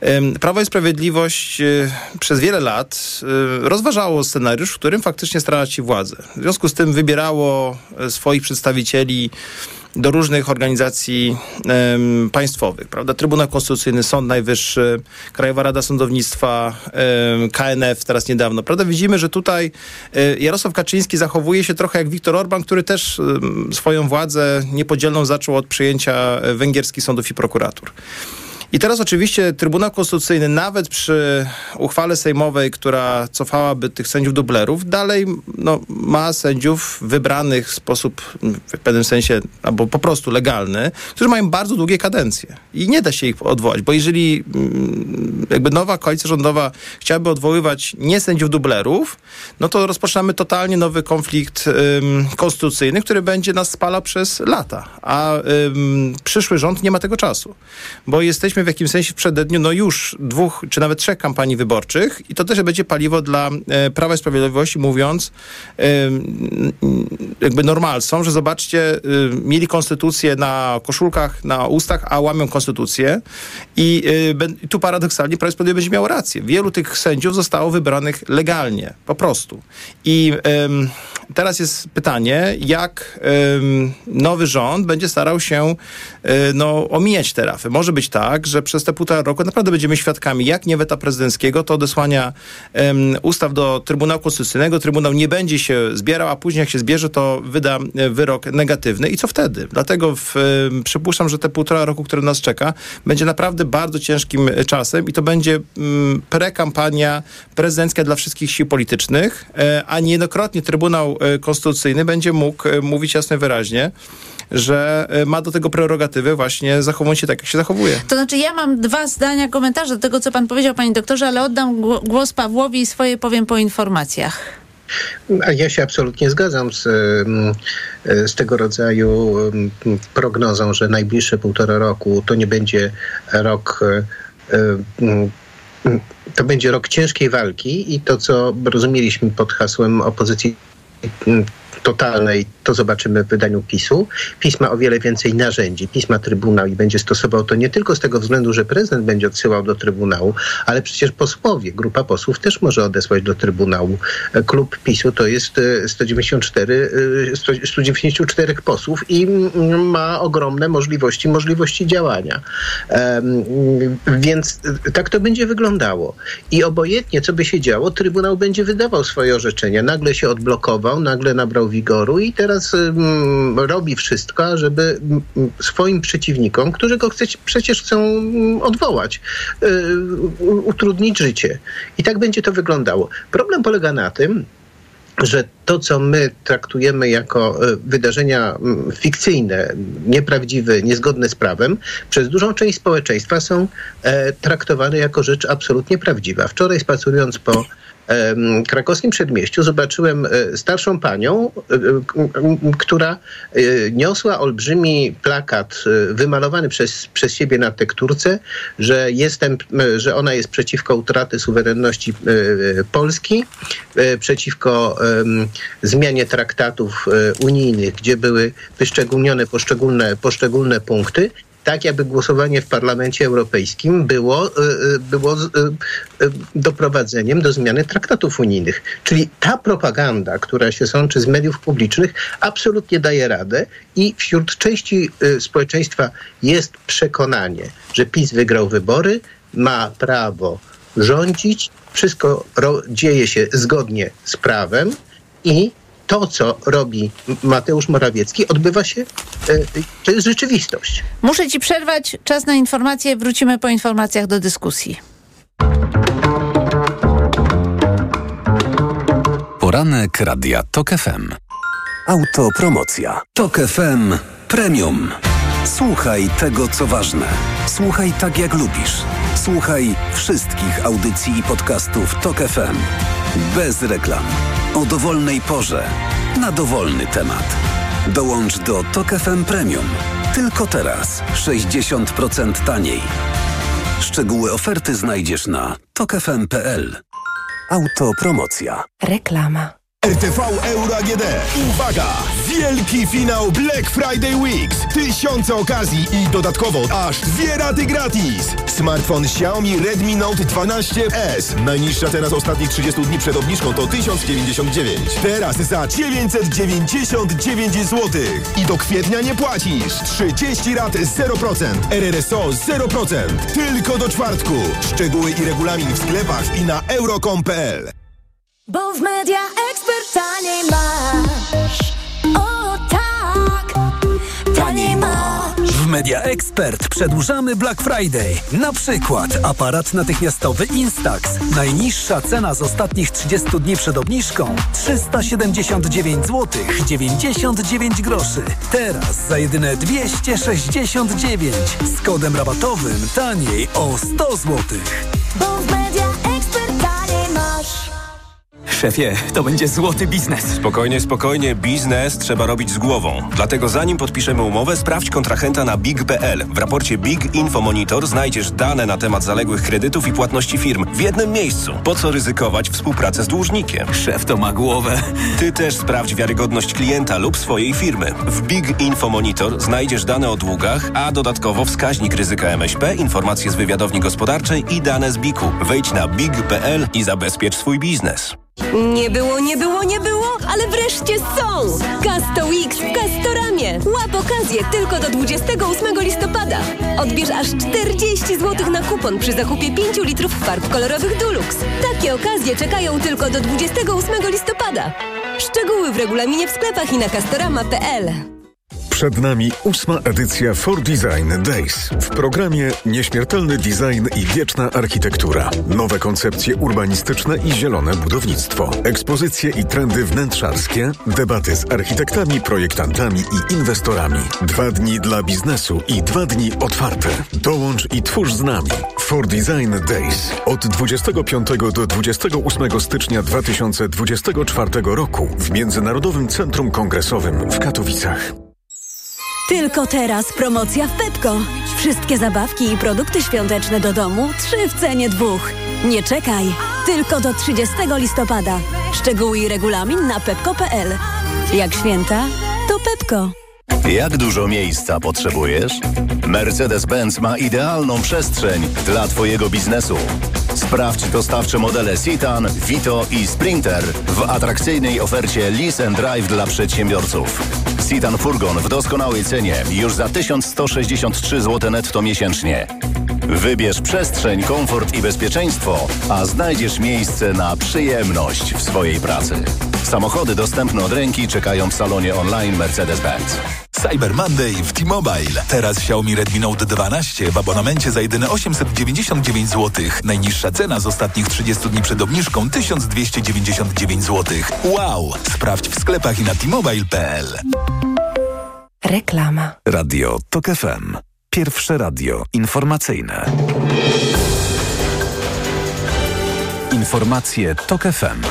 em, Prawo i Sprawiedliwość e, przez wiele lat e, rozważało scenariusz, w którym faktycznie starała się władzę. W związku z tym wybierało e, swoich przedstawicieli do różnych organizacji em, państwowych, prawda? Trybunał Konstytucyjny, Sąd Najwyższy, Krajowa Rada Sądownictwa, em, KNF teraz niedawno, prawda? Widzimy, że tutaj e, Jarosław Kaczyński zachowuje się trochę jak Viktor Orban, który też swoją władzę niepodzielną zaczął od przyjęcia e, węgierskich sądów i prokuratur. I teraz oczywiście Trybunał Konstytucyjny nawet przy uchwale sejmowej, która cofałaby tych sędziów dublerów, dalej no, ma sędziów wybranych w sposób w pewnym sensie, albo po prostu legalny, którzy mają bardzo długie kadencje. I nie da się ich odwołać, bo jeżeli mm, jakby nowa koalicja rządowa chciałaby odwoływać nie sędziów dublerów, no to rozpoczynamy totalnie nowy konflikt ym, konstytucyjny, który będzie nas spalał przez lata. A ym, przyszły rząd nie ma tego czasu, bo jesteśmy w jakimś sensie w przededniu no już dwóch czy nawet trzech kampanii wyborczych i to też będzie paliwo dla e, Prawa i Sprawiedliwości, mówiąc ym, jakby normalcom, że zobaczcie, y, mieli konstytucję na koszulkach, na ustach, a łamią konstytucję i i tu paradoksalnie Prawo i Sprawiedliwość będzie miało rację. Wielu tych sędziów zostało wybranych legalnie, po prostu. I teraz jest pytanie, jak nowy rząd będzie starał się y, no, omijać te rafy. Może być tak, że przez te półtora roku naprawdę będziemy świadkami, jak nie weta prezydenckiego, to odesłania ym, ustaw do Trybunału Konstytucyjnego. Trybunał nie będzie się zbierał, a później jak się zbierze, to wyda wyrok negatywny. I co wtedy? Dlatego w, ym, przypuszczam, że te półtora roku, które nas czeka, będzie naprawdę bardzo ciężkim e, czasem i to będzie ym, prekampania prezydencka dla wszystkich sił politycznych, e, a niejednokrotnie Trybunał e, Konstytucyjny będzie mógł mówić jasno wyraźnie, że e, ma do tego prerogatywę właśnie zachowując się tak, jak się zachowuje. To znaczy, ja mam dwa zdania, komentarze do tego, co pan powiedział, panie doktorze, ale oddam gło- głos Pawłowi i swoje powiem po informacjach. A ja się absolutnie zgadzam z, e, z tego rodzaju em, prognozą, że najbliższe półtora roku to nie będzie rok. e, em, To będzie rok ciężkiej walki i to, co rozumieliśmy pod hasłem opozycji em, totalnej, to zobaczymy w wydaniu PiSu. PiS ma o wiele więcej narzędzi. PiS ma Trybunał i będzie stosował to nie tylko z tego względu, że prezydent będzie odsyłał do Trybunału, ale przecież posłowie, grupa posłów też może odesłać do Trybunału. E, Klub PiSu to jest e, 194, e, 100 194 posłów i ma ogromne możliwości, możliwości działania. Więc e, tak to będzie wyglądało. I obojętnie, co by się działo, Trybunał będzie wydawał swoje orzeczenia. Nagle się odblokował, nagle nabrał wigoru i teraz robi wszystko, żeby swoim przeciwnikom, którzy go chce, przecież chcą odwołać, y, utrudnić życie. I tak będzie to wyglądało. Problem polega na tym, że to, co my traktujemy jako e, wydarzenia fikcyjne, nieprawdziwe, niezgodne z prawem, przez dużą część społeczeństwa są e, traktowane jako rzecz absolutnie prawdziwa. Wczoraj spacerując po krakowskim przedmieściu zobaczyłem e, starszą panią, e, która e, niosła olbrzymi plakat wymalowany przez, przez siebie na tekturce, że, jestem, że ona jest przeciwko utraty suwerenności Polski, przeciwko zmianie traktatów unijnych, gdzie były wyszczególnione poszczególne, poszczególne punkty tak jakby głosowanie w Parlamencie Europejskim było, y, y, było y, doprowadzeniem do zmiany traktatów unijnych. Czyli ta propaganda, która się sączy z mediów publicznych, absolutnie daje radę i wśród części społeczeństwa jest przekonanie, że PiS wygrał wybory, ma prawo rządzić, wszystko dzieje się zgodnie z prawem i to, co robi Mateusz Morawiecki, odbywa się, y, to jest rzeczywistość. Muszę ci przerwać. Czas na informacje. Wrócimy po informacjach do dyskusji. Poranek Radia TOK FM. Autopromocja. TOK FM Premium. Słuchaj tego, co ważne. Słuchaj tak, jak lubisz. Słuchaj wszystkich audycji i podcastów TOK FM. Bez reklam. O dowolnej porze. Na dowolny temat. Dołącz do TOK FM Premium. Tylko teraz. 60% taniej. Szczegóły oferty znajdziesz na tokefm.pl. Autopromocja. Reklama. RTV Euro AGD. Uwaga! Wielki finał Black Friday Weeks. Tysiące okazji i dodatkowo aż dwie raty gratis. Smartfon Xiaomi Redmi Note 12S. Najniższa cena z ostatnich 30 dni przed obniżką to 1099. Teraz za 999 zł. I do kwietnia nie płacisz. 30 rat 0%. RRSO 0%. Tylko do czwartku. Szczegóły i regulamin w sklepach i na euro.com.pl. Bo w media ekspert taniej masz. O tak, taniej masz. W Media Expert przedłużamy Black Friday. Na przykład aparat natychmiastowy Instax. Najniższa cena z ostatnich 30 dni przed obniżką 379 zł 99 groszy. Teraz za jedyne 269 z kodem rabatowym taniej o 100 zł. Bo w media ekspert. Szefie, to będzie złoty biznes. Spokojnie, spokojnie. Biznes trzeba robić z głową. Dlatego zanim podpiszemy umowę, sprawdź kontrahenta na big.pl. W raporcie Big Info Monitor znajdziesz dane na temat zaległych kredytów i płatności firm w jednym miejscu. Po co ryzykować współpracę z dłużnikiem? Szef to ma głowę. Ty też sprawdź wiarygodność klienta lub swojej firmy. W Big Info Monitor znajdziesz dane o długach, a dodatkowo wskaźnik ryzyka MŚP, informacje z wywiadowni gospodarczej i dane z BIK-u. Wejdź na big.pl i zabezpiecz swój biznes. Nie było, nie było, nie było, ale wreszcie są! Casto Weeks w Castoramie. Łap okazję tylko do 28 listopada. Odbierz aż 40 zł na kupon przy zakupie 5 litrów farb kolorowych Dulux. Takie okazje czekają tylko do 28 listopada. Szczegóły w regulaminie w sklepach i na castorama.pl. Przed nami ósma edycja For Design Days. W programie nieśmiertelny design i wieczna architektura. Nowe koncepcje urbanistyczne i zielone budownictwo. Ekspozycje i trendy wnętrzarskie. Debaty z architektami, projektantami i inwestorami. Dwa dni dla biznesu i dwa dni otwarte. Dołącz i twórz z nami. For Design Days. Od 25 do 28 stycznia 2024 roku w Międzynarodowym Centrum Kongresowym w Katowicach. Tylko teraz promocja w Pepko. Wszystkie zabawki i produkty świąteczne do domu trzy w cenie dwóch. Nie czekaj, tylko do 30 listopada. Szczegóły i regulamin na pepko.pl. Jak święta, to Pepko. Jak dużo miejsca potrzebujesz? Mercedes-Benz ma idealną przestrzeń dla Twojego biznesu. Sprawdź dostawcze modele Citan, Vito i Sprinter w atrakcyjnej ofercie Lease and Drive dla przedsiębiorców. Citan Furgon w doskonałej cenie już za 1163 zł netto miesięcznie. Wybierz przestrzeń, komfort i bezpieczeństwo, a znajdziesz miejsce na przyjemność w swojej pracy. Samochody dostępne od ręki czekają w salonie online Mercedes-Benz. Cyber Monday w T-Mobile. Teraz Xiaomi Redmi Note 12 w abonamencie za jedyne 899 zł. Najniższa cena z ostatnich 30 dni przed obniżką 1299 zł. Wow! Sprawdź w sklepach i na t-mobile.pl. Reklama. Radio TOK FM. Pierwsze radio informacyjne. Informacje TOK FM.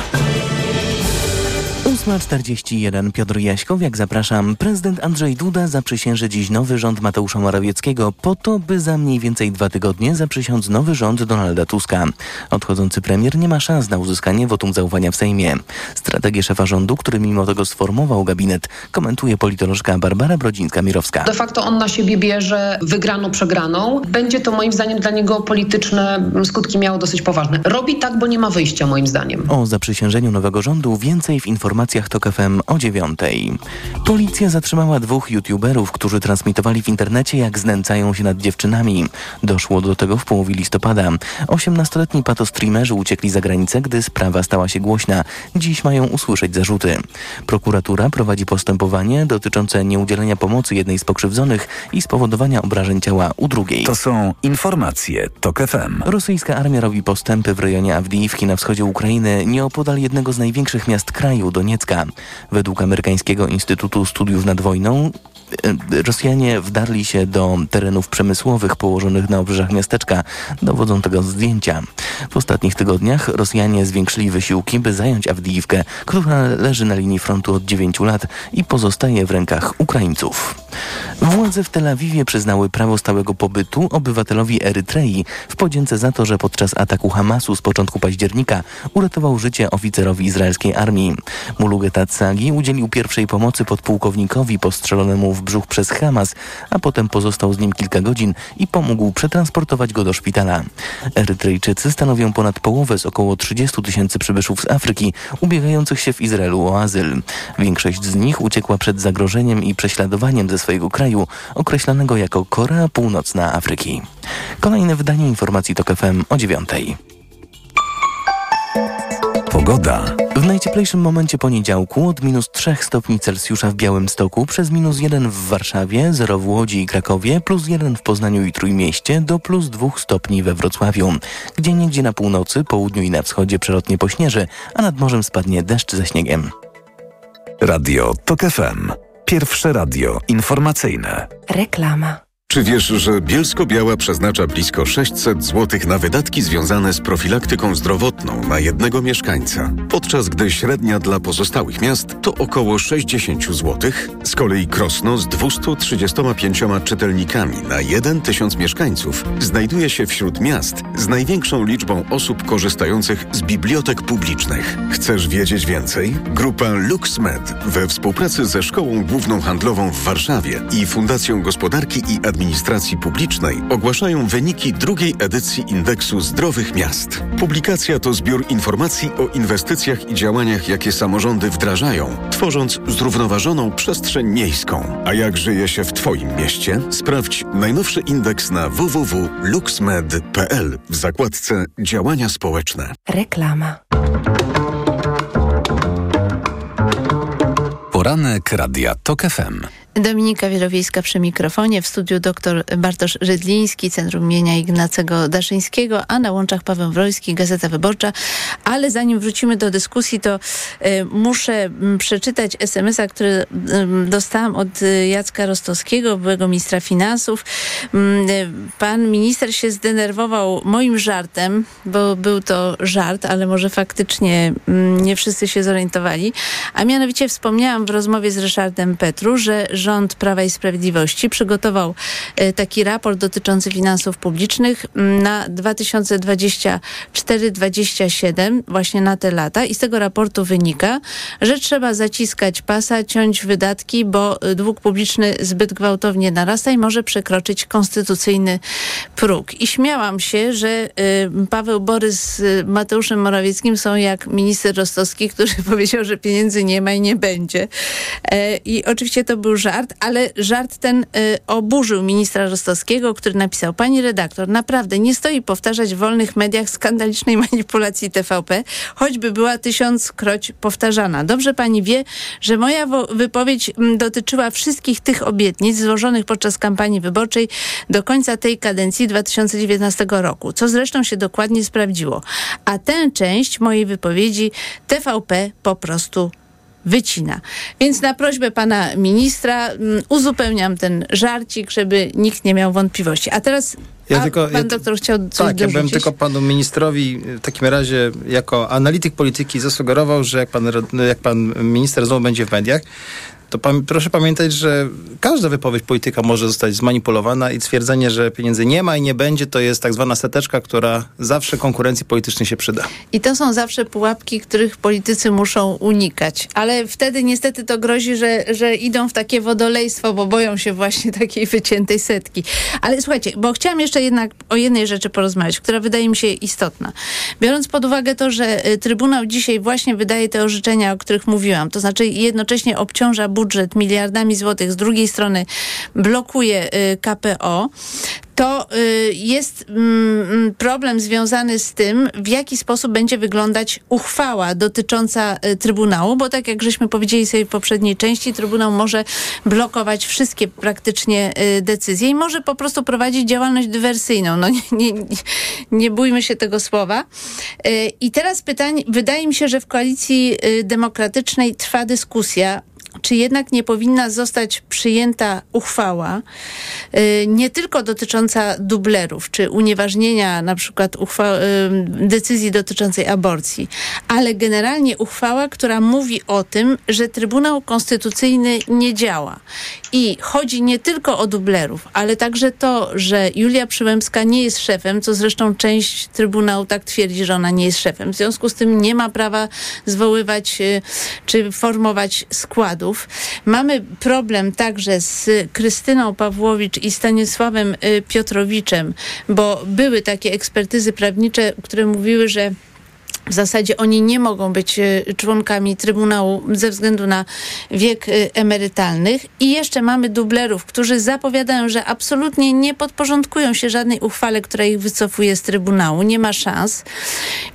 8.41 Piotr Jaśkowiak, zapraszam. Prezydent Andrzej Duda zaprzysięży dziś nowy rząd Mateusza Morawieckiego po to, by za mniej więcej dwa tygodnie zaprzysiąc nowy rząd Donalda Tuska. Odchodzący premier nie ma szans na uzyskanie wotum zaufania w Sejmie. Strategię szefa rządu, który mimo tego sformował gabinet, komentuje politolożka Barbara Brodzińska-Mirowska. De facto on na siebie bierze wygraną, przegraną. Będzie to moim zdaniem dla niego polityczne skutki miało dosyć poważne. Robi tak, bo nie ma wyjścia moim zdaniem. O zaprzysiężeniu nowego rządu więcej w informacjach TOK FM o dziewiątej. Policja zatrzymała dwóch youtuberów, którzy transmitowali w internecie jak znęcają się nad dziewczynami. Doszło do tego w połowie listopada. 18-letni patostreamerzy uciekli za granicę, gdy sprawa stała się głośna. Dziś mają usłyszeć zarzuty. Prokuratura prowadzi postępowanie dotyczące nieudzielenia pomocy jednej z pokrzywdzonych i spowodowania obrażeń ciała u drugiej. To są informacje TOK FM. Rosyjska armia robi postępy w rejonie Awdijiwki na wschodzie Ukrainy, nieopodal jednego z największych miast kraju, Doniecka. Według amerykańskiego Instytutu Studiów nad Wojną Rosjanie wdarli się do terenów przemysłowych położonych na obrzeżach miasteczka. Dowodzą tego zdjęcia. W ostatnich tygodniach Rosjanie zwiększyli wysiłki, by zająć Awdijiwkę, która leży na linii frontu od 9 lat i pozostaje w rękach Ukraińców. Władze w Tel Awiwie przyznały prawo stałego pobytu obywatelowi Erytrei w podzięce za to, że podczas ataku Hamasu z początku października uratował życie oficerowi izraelskiej armii. Mulugetat Sagi udzielił pierwszej pomocy podpułkownikowi postrzelonemu w brzuch przez Hamas, a potem pozostał z nim kilka godzin i pomógł przetransportować go do szpitala. Erytrejczycy stanowią ponad połowę z około 30 tysięcy przybyszów z Afryki ubiegających się w Izraelu o azyl. Większość z nich uciekła przed zagrożeniem i prześladowaniem ze swojego kraju, określanego jako Korea Północna Afryki. Kolejne wydanie informacji TOK FM o dziewiątej. Pogoda. W najcieplejszym momencie poniedziałku od minus 3 stopni Celsjusza w Białymstoku przez minus 1 w Warszawie, 0 w Łodzi i Krakowie, plus 1 w Poznaniu i Trójmieście do plus 2 stopni we Wrocławiu. Gdzie niegdzie na północy, południu i na wschodzie przelotnie pośnieży, a nad morzem spadnie deszcz ze śniegiem. Radio TOK FM. Pierwsze radio informacyjne. Reklama. Czy wiesz, że Bielsko-Biała przeznacza blisko 600 zł na wydatki związane z profilaktyką zdrowotną na jednego mieszkańca, podczas gdy średnia dla pozostałych miast to około 60 zł? Z kolei Krosno z 235 czytelnikami na 1 tysiąc mieszkańców znajduje się wśród miast z największą liczbą osób korzystających z bibliotek publicznych. Chcesz wiedzieć więcej? Grupa LuxMed we współpracy ze Szkołą Główną Handlową w Warszawie i Fundacją Gospodarki i Administracji Administracji Publicznej ogłaszają wyniki drugiej edycji Indeksu Zdrowych Miast. Publikacja to zbiór informacji o inwestycjach i działaniach, jakie samorządy wdrażają, tworząc zrównoważoną przestrzeń miejską. A jak żyje się w Twoim mieście? Sprawdź najnowszy indeks na www.luxmed.pl w zakładce Działania społeczne. Reklama. Poranek Radia TOK FM. Dominika Wielowiejska przy mikrofonie, w studiu dr Bartosz Rydliński, Centrum Imienia Ignacego Daszyńskiego, a na łączach Paweł Wroński, Gazeta Wyborcza. Ale zanim wrócimy do dyskusji, to y, muszę m, przeczytać SMS-a, który y, dostałam od y, Jacka Rostowskiego, byłego ministra finansów. Mm, y, pan minister się zdenerwował moim żartem, bo był to żart, ale może faktycznie mm, nie wszyscy się zorientowali. A mianowicie wspomniałam w rozmowie z Ryszardem Petru, że rząd Prawa i Sprawiedliwości przygotował e, taki raport dotyczący finansów publicznych mm, na 2024-2027, właśnie na te lata. I z tego raportu wynika, że trzeba zaciskać pasa, ciąć wydatki, bo e, dług publiczny zbyt gwałtownie narasta i może przekroczyć konstytucyjny próg. I śmiałam się, że y, Paweł Borys z Mateuszem Morawieckim są jak minister Rostowski, który powiedział, że pieniędzy nie ma i nie będzie. E, I oczywiście to był żart, ale żart ten y, oburzył ministra Rostowskiego, który napisał, pani redaktor, naprawdę nie stoi powtarzać w wolnych mediach skandalicznej manipulacji TVP, choćby była tysiąckroć powtarzana. Dobrze pani wie, że moja wypowiedź m, dotyczyła wszystkich tych obietnic złożonych podczas kampanii wyborczej do końca tej kadencji 2019 roku, co zresztą się dokładnie sprawdziło. A tę część mojej wypowiedzi TVP po prostu wycina. Więc na prośbę pana ministra mm, uzupełniam ten żarcik, żeby nikt nie miał wątpliwości. A teraz Ja a tylko- pan ja- doktor chciał coś Tak, ja bym dorzucić? tylko panu ministrowi w takim razie jako analityk polityki zasugerował, że jak pan, jak pan minister znowu będzie w mediach, to pan, proszę pamiętać, że każda wypowiedź polityka może zostać zmanipulowana i twierdzenie, że pieniędzy nie ma i nie będzie, to jest tak zwana seteczka, która zawsze konkurencji politycznej się przyda. I to są zawsze pułapki, których politycy muszą unikać. Ale wtedy niestety to grozi, że, że idą w takie wodolejstwo, bo boją się właśnie takiej wyciętej setki. Ale słuchajcie, bo chciałam jeszcze jednak o jednej rzeczy porozmawiać, która wydaje mi się istotna. Biorąc pod uwagę to, że y, Trybunał dzisiaj właśnie wydaje te orzeczenia, o których mówiłam, to znaczy jednocześnie obciąża budżet miliardami złotych, z drugiej strony blokuje y, KPO, to y, jest mm, problem związany z tym, w jaki sposób będzie wyglądać uchwała dotycząca y, Trybunału, bo tak jak żeśmy powiedzieli sobie w poprzedniej części, Trybunał może blokować wszystkie praktycznie decyzje i może po prostu prowadzić działalność dywersyjną. No nie, nie, nie, bójmy się tego słowa. I teraz pytanie, wydaje mi się, że w koalicji demokratycznej trwa dyskusja czy jednak nie powinna zostać przyjęta uchwała y, nie tylko dotycząca dublerów, czy unieważnienia na przykład uchwa- y, decyzji dotyczącej aborcji, ale generalnie uchwała, która mówi o tym, że Trybunał Konstytucyjny nie działa. I chodzi nie tylko o dublerów, ale także to, że Julia Przyłębska nie jest szefem, co zresztą część Trybunału tak twierdzi, że ona nie jest szefem. W związku z tym nie ma prawa zwoływać y, czy formować składów. Mamy problem także z Krystyną Pawłowicz i Stanisławem y, Piotrowiczem, bo były takie ekspertyzy prawnicze, które mówiły, że w zasadzie oni nie mogą być e, członkami Trybunału ze względu na wiek e, emerytalnych. I jeszcze mamy dublerów, którzy zapowiadają, że absolutnie nie podporządkują się żadnej uchwale, która ich wycofuje z Trybunału. Nie ma szans.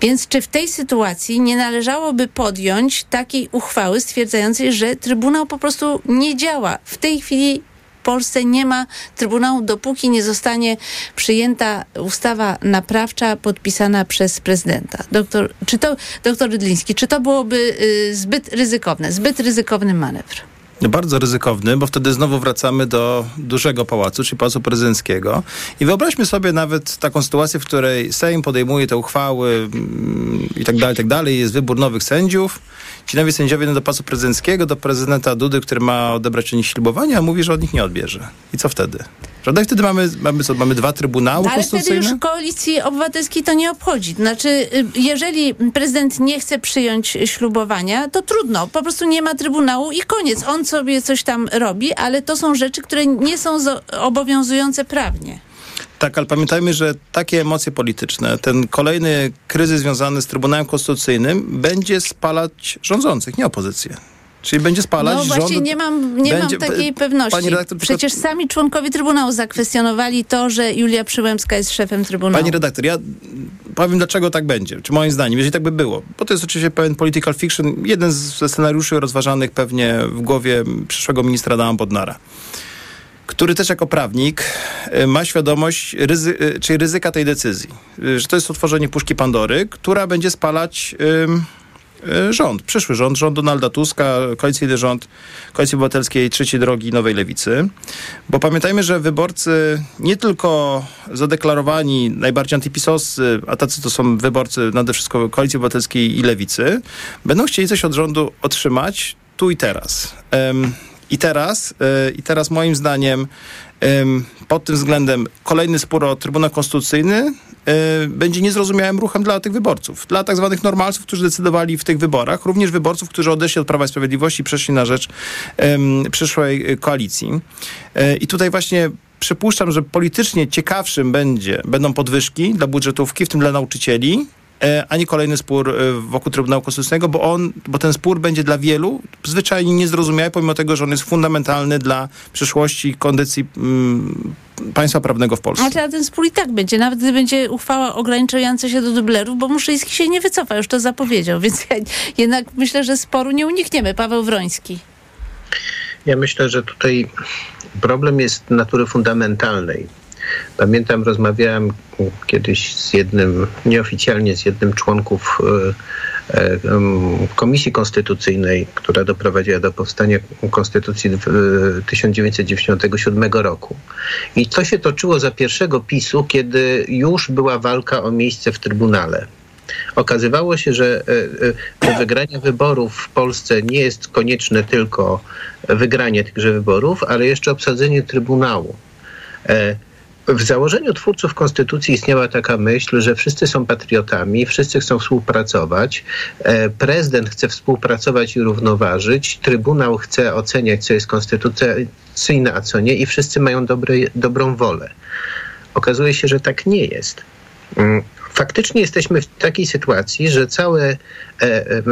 Więc czy w tej sytuacji nie należałoby podjąć takiej uchwały stwierdzającej, że Trybunał po prostu nie działa? W tej chwili Polsce nie ma Trybunału, dopóki nie zostanie przyjęta ustawa naprawcza podpisana przez prezydenta. Doktor, czy to, doktor Rydliński, czy to byłoby y, zbyt ryzykowne, zbyt ryzykowny manewr? bardzo ryzykowny, bo wtedy znowu wracamy do dużego pałacu, czyli pałacu prezydenckiego. I wyobraźmy sobie nawet taką sytuację, w której Sejm podejmuje te uchwały mm, i tak dalej, i tak dalej. Jest wybór nowych sędziów. Ci nowi sędziowie idą do pałacu prezydenckiego, do prezydenta Dudy, który ma odebrać od nich ślubowanie, a mówi, że od nich nie odbierze. I co wtedy? Prawda? I wtedy mamy, mamy, co, mamy dwa trybunały Ale wtedy konstytucyjne? już koalicji obywatelskiej to nie obchodzi. Znaczy, y, jeżeli prezydent nie chce przyjąć ślubowania, to trudno. Po prostu nie ma trybunału i koniec. On sobie coś tam robi, ale to są rzeczy, które nie są obowiązujące prawnie. Tak, ale pamiętajmy, że takie emocje polityczne, ten kolejny kryzys związany z Trybunałem Konstytucyjnym będzie spalać rządzących, nie opozycję. Czyli będzie spalać No właśnie rząd... nie mam, nie będzie- mam takiej pewności. redaktor, Przecież sami członkowie Trybunału zakwestionowali to, że Julia Przyłębska jest szefem Trybunału. Pani redaktor, ja powiem dlaczego tak będzie, czy moim zdaniem, jeżeli tak by było. Bo to jest oczywiście pewien political fiction, jeden ze scenariuszy rozważanych pewnie w głowie przyszłego ministra Adama Bodnara który też jako prawnik y, ma świadomość, ryzy, y, czyli ryzyka tej decyzji. Y, Że to jest otworzenie puszki Pandory, która będzie spalać rząd, przyszły rząd, rząd Donalda Tuska, koalicyjny rząd Koalicji Obywatelskiej Trzeciej Drogi Nowej Lewicy. Bo pamiętajmy, że wyborcy nie tylko zadeklarowani najbardziej antypisowscy, a tacy to są wyborcy nade wszystko Koalicji Obywatelskiej i Lewicy, będą chcieli coś od rządu otrzymać tu i teraz. I teraz, e, i teraz moim zdaniem em, pod tym względem kolejny spór o Trybunał Konstytucyjny e, będzie niezrozumiałym ruchem dla tych wyborców. Dla tak zwanych normalców, którzy decydowali w tych wyborach. Również wyborców, którzy odeszli od Prawa i Sprawiedliwości i przeszli na rzecz przyszłej e, koalicji. I tutaj właśnie przypuszczam, że politycznie ciekawszym będzie, będą podwyżki dla budżetówki, w tym dla nauczycieli, e, a nie kolejny spór e, wokół Trybunału Konstytucyjnego, bo on, bo ten spór będzie dla wielu zwyczajnie niezrozumiały, pomimo tego, że on jest fundamentalny dla przyszłości i kondycji mm, państwa prawnego w Polsce. Znaczy, a ten spór i tak będzie, nawet gdy będzie uchwała ograniczająca się do dublerów, bo Muszyński się nie wycofa, już to zapowiedział, więc ja jednak myślę, że sporu nie unikniemy. Paweł Wroński. Ja myślę, że tutaj problem jest natury fundamentalnej. Pamiętam, rozmawiałem kiedyś z jednym, nieoficjalnie z jednym członków e, e, Komisji Konstytucyjnej, która doprowadziła do powstania Konstytucji w e, 1997 roku. I to się toczyło za pierwszego PiSu, kiedy już była walka o miejsce w Trybunale. Okazywało się, że do wygrania wyborów w Polsce nie jest konieczne tylko wygranie tychże wyborów, ale jeszcze obsadzenie Trybunału. W założeniu twórców Konstytucji istniała taka myśl, że wszyscy są patriotami, wszyscy chcą współpracować, e, prezydent chce współpracować i równoważyć, Trybunał chce oceniać, co jest konstytucyjne, a co nie, i wszyscy mają dobre, dobrą wolę. Okazuje się, że tak nie jest. Mm, Faktycznie jesteśmy w takiej sytuacji, że cały e, e, e,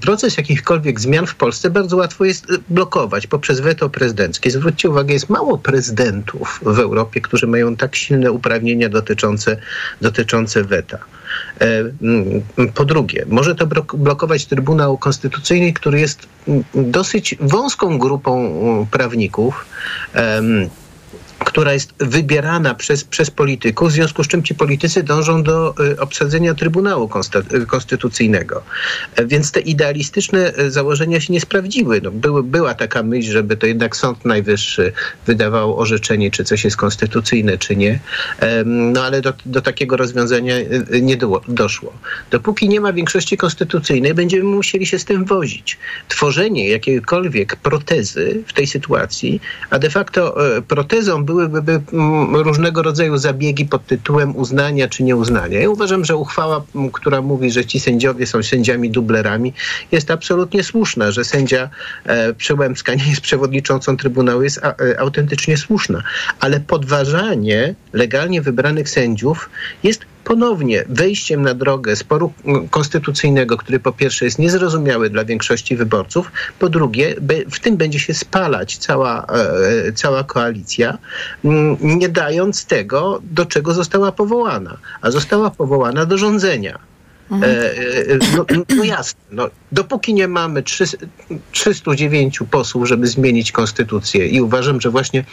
proces jakichkolwiek zmian w Polsce bardzo łatwo jest e, blokować poprzez weto prezydenckie. Zwróćcie uwagę, jest mało prezydentów w Europie, którzy mają tak silne uprawnienia dotyczące, dotyczące weta. E, Po drugie, może to blok- blokować Trybunał Konstytucyjny, który jest dosyć wąską grupą prawników. Która jest wybierana przez, przez polityków, w związku z czym ci politycy dążą do y, obsadzenia Trybunału y, Konstytucyjnego. E, Więc te idealistyczne e, założenia się nie sprawdziły. No, były, była taka myśl, żeby to jednak Sąd Najwyższy wydawał orzeczenie, czy coś jest konstytucyjne, czy nie. No ale do, do takiego rozwiązania y, y, nie do, doszło. Dopóki nie ma większości konstytucyjnej, będziemy musieli się z tym wozić. Tworzenie jakiejkolwiek protezy w tej sytuacji, a de facto e, protezą byłyby by, mm, różnego rodzaju zabiegi pod tytułem uznania czy nieuznania. Ja uważam, że uchwała, m, która mówi, że ci sędziowie są sędziami dublerami, jest absolutnie słuszna, że sędzia e, Przyłębska nie jest przewodniczącą Trybunału, jest e, autentycznie słuszna. Ale podważanie legalnie wybranych sędziów jest ponownie wejściem na drogę sporu konstytucyjnego, który po pierwsze jest niezrozumiały dla większości wyborców, po drugie w tym będzie się spalać cała, e, cała koalicja, nie dając tego, do czego została powołana. A została powołana do rządzenia. E, e, no, no jasne, no, dopóki nie mamy 300, 309 posłów, żeby zmienić konstytucję i uważam, że właśnie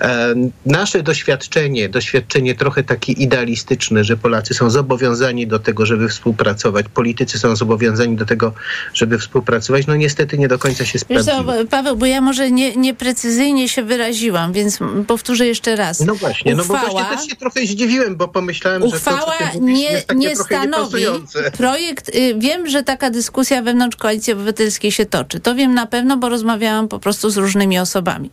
e, nasze doświadczenie, doświadczenie trochę takie idealistyczne, że Polacy są zobowiązani do tego, żeby współpracować, politycy są zobowiązani do tego, żeby współpracować, no niestety nie do końca się Wiesz sprawdziło. co, Paweł, bo ja może nie, nieprecyzyjnie się wyraziłam, więc powtórzę jeszcze raz. No właśnie, no bo Uchwała- właśnie też się trochę zdziwiłem, bo pomyślałem, Uchwała że to, co ty mówisz, nie, jest takie nie stanowi. Projekt, y, wiem, że taka dyskusja wewnątrz Koalicji Obywatelskiej się toczy. To wiem na pewno, bo rozmawiałam po prostu z różnymi osobami.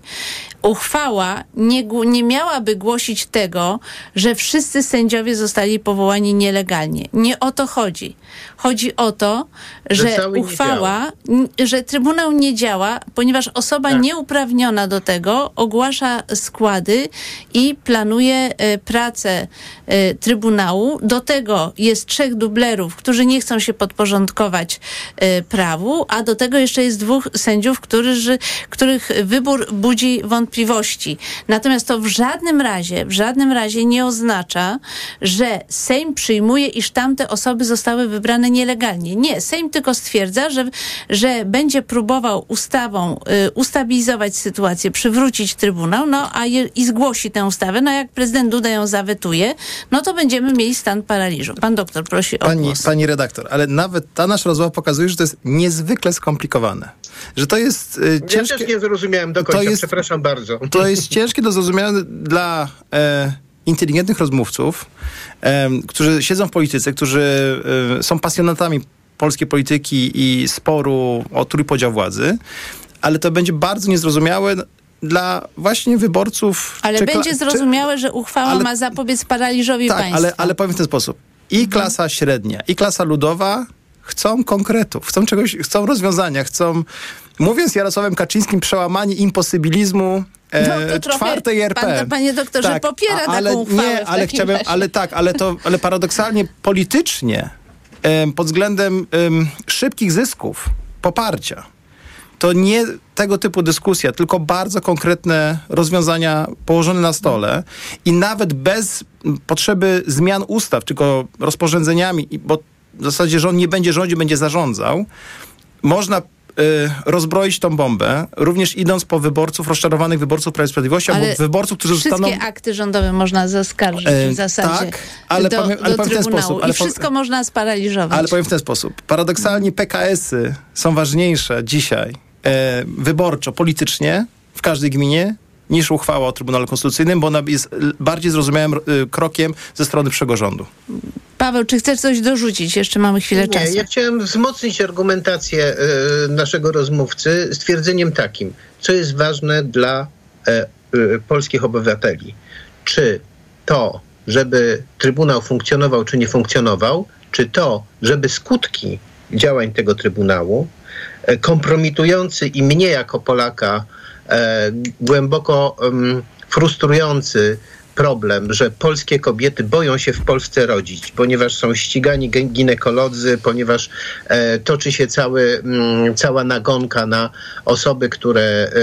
Uchwała nie, nie miałaby głosić tego, że wszyscy sędziowie zostali powołani nielegalnie. Nie o to chodzi. Chodzi o to, Że że, uchwała, że Trybunał nie działa, ponieważ osoba Tak. nieuprawniona do tego ogłasza składy i planuje e, pracę e, Trybunału. Do tego jest trzech dublerów, którzy nie chcą się podporządkować e, prawu, a do tego jeszcze jest dwóch sędziów, którzy, których wybór budzi wątpliwości. Natomiast to w żadnym razie, w żadnym razie nie oznacza, że Sejm przyjmuje, iż tamte osoby zostały wybrane nielegalnie. Nie, Sejm tylko stwierdza, że, że będzie próbował ustawą y, ustabilizować sytuację, przywrócić Trybunał, no a je, i zgłosi tę ustawę. No jak prezydent Duda ją zawetuje, no to będziemy mieli stan paraliżu. Pan doktor prosi o Pani, głos. pani redaktor, ale nawet ta nasza rozmowa pokazuje, że to jest niezwykle skomplikowane. Że to jest y, Ja ciężkie. też nie zrozumiałem do końca, to jest- przepraszam bardzo. To jest ciężkie do zrozumienia dla e, inteligentnych rozmówców, e, którzy siedzą w polityce, którzy e, są pasjonatami polskiej polityki i sporu o trójpodział władzy, ale to będzie bardzo niezrozumiałe dla właśnie wyborców. Ale czy będzie zrozumiałe, że uchwała ale- ma zapobiec paraliżowi tak, państwa. ale, ale powiem w ten sposób. I klasa średnia, i klasa ludowa chcą konkretów, chcą czegoś, chcą rozwiązania, chcą, mówiąc Jarosławem Kaczyńskim, przełamanie imposybilizmu e, No czwartej RP. pan, panie doktorze, popiera a- ale taką uchwałę Nie, ale chciałbym, razie. ale tak, ale to, ale paradoksalnie politycznie, em, pod względem em, szybkich zysków, poparcia, to nie tego typu dyskusja, tylko bardzo konkretne rozwiązania położone na stole i nawet bez potrzeby zmian ustaw, tylko rozporządzeniami, bo w zasadzie rząd nie będzie rządził, będzie zarządzał, można y, rozbroić tą bombę, również idąc po wyborców, rozczarowanych wyborców Prawa i Sprawiedliwości, Ale albo wyborców, którzy Wszystkie zostaną... akty rządowe można zaskarżyć E, w zasadzie tak, ale do, powiem- ale do powiem w ten sposób, ale i po- wszystko można sparaliżować. Ale powiem w ten sposób. Paradoksalnie PKS-y są ważniejsze dzisiaj wyborczo, politycznie w każdej gminie niż uchwała o Trybunale Konstytucyjnym, bo ona jest bardziej zrozumiałym e, krokiem ze strony przyszłego rządu. Paweł, czy chcesz coś dorzucić? Jeszcze mamy chwilę Nie, czasu. ja chciałem wzmocnić argumentację e, naszego rozmówcy stwierdzeniem takim, co jest ważne dla e, e, polskich obywateli. Czy to, żeby Trybunał funkcjonował, czy nie funkcjonował, czy to, żeby skutki działań tego Trybunału, e, kompromitujący i mnie jako Polaka e, głęboko frustrujący problem, że polskie kobiety boją się w Polsce rodzić, ponieważ są ścigani ginekolodzy, ponieważ e, toczy się cały, cała nagonka na osoby, które e,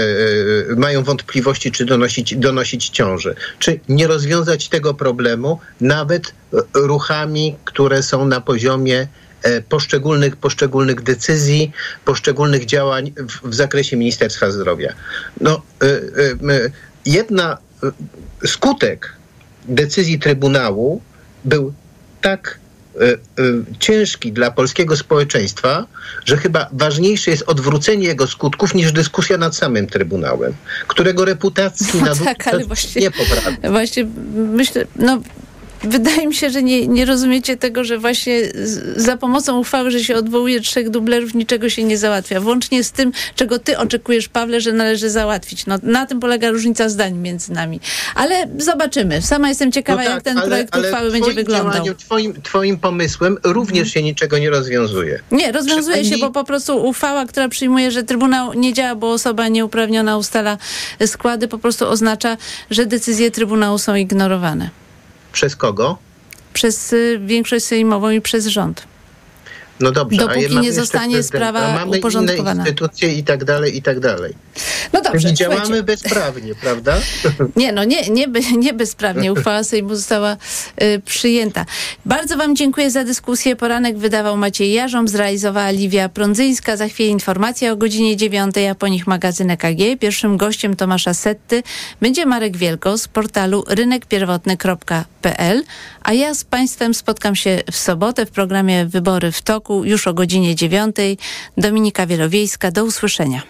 e, mają wątpliwości, czy donosić, donosić ciąży. Czy nie rozwiązać tego problemu nawet e, ruchami, które są na poziomie e, poszczególnych, poszczególnych decyzji, poszczególnych działań w, w zakresie Ministerstwa Zdrowia. No, e, e, e, jedna skutek decyzji Trybunału był tak ciężki dla polskiego społeczeństwa, że chyba ważniejsze jest odwrócenie jego skutków niż dyskusja nad samym Trybunałem, którego reputacji na No długi tak, ale właśnie- nie poprawi. Właśnie myślę, no wydaje mi się, że nie, nie rozumiecie tego, że właśnie za pomocą uchwały, że się odwołuje trzech dublerów, niczego się nie załatwia. Włącznie z tym, czego ty oczekujesz, Pawle, że należy załatwić. No, na tym polega różnica zdań między nami. Ale zobaczymy. Sama jestem ciekawa, No jak tak, ten ale- projekt ale uchwały będzie wyglądał. Twoim, twoim pomysłem również się niczego nie rozwiązuje. Nie, rozwiązuje się, bo po prostu uchwała, która przyjmuje, że Trybunał nie działa, bo osoba nieuprawniona ustala składy, po prostu oznacza, że decyzje Trybunału są ignorowane. Przez kogo? Przez y, większość sejmową i przez rząd. No dobrze, Dopóki nie zostanie sprawa a mamy uporządkowana. inne instytucje i tak dalej, i tak dalej. No dobrze, Czyli działamy słuchajcie. bezprawnie, prawda? Nie, no nie, nie, nie bezprawnie. Uchwała Sejmu została y, przyjęta. Bardzo Wam dziękuję za dyskusję. Poranek wydawał Maciej Jarząb, zrealizowała Liwia Prądzyńska. Za chwilę informacja o godzinie 9, a po nich magazyn EKG. Pierwszym gościem Tomasza Setty będzie Marek Wielko z portalu rynekpierwotny.pl, a ja z Państwem spotkam się w sobotę w programie Wybory w toku już o godzinie 9. Dominika Wielowiejska. Do usłyszenia.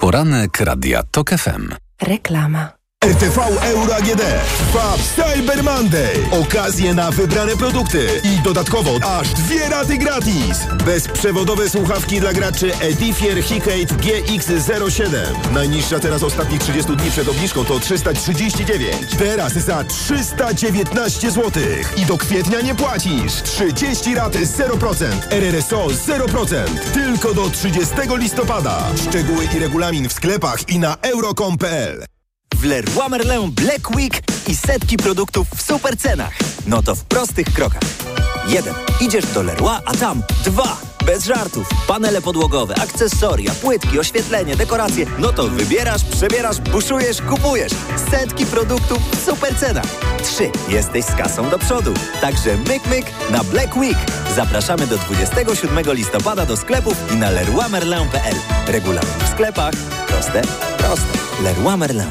Poranek Radia TOK FM. Reklama. RTV Euro AGD trwa Cyber Monday. Okazje na wybrane produkty i dodatkowo aż dwie raty gratis. Bezprzewodowe słuchawki dla graczy Edifier Hikate GX07. Najniższa teraz ostatnich 30 dni przed obniżką to 339. Teraz za 319 zł. I do kwietnia nie płacisz. 30 rat 0%. RRSO 0%. Tylko do 30 listopada. Szczegóły i regulamin w sklepach i na euro.com.pl. Leroy Merlin Black Week i setki produktów w super cenach. No to w prostych krokach. Jeden. Idziesz do Leroy, a tam dwa. Bez żartów. Panele podłogowe, akcesoria, płytki, oświetlenie, dekoracje. No to wybierasz, przebierasz, buszujesz, kupujesz. Setki produktów w super cenach. Trzy. Jesteś z kasą do przodu. Także myk, myk na Black Week. Zapraszamy do 27 listopada do sklepów i na leroymerlin.pl. Regulamin w sklepach. Proste, proste. Leroy Merlin.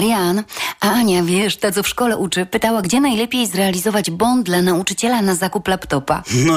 Marian, a Ania, wiesz, ta co w szkole uczy, pytała, gdzie najlepiej zrealizować bond dla nauczyciela na zakup laptopa. No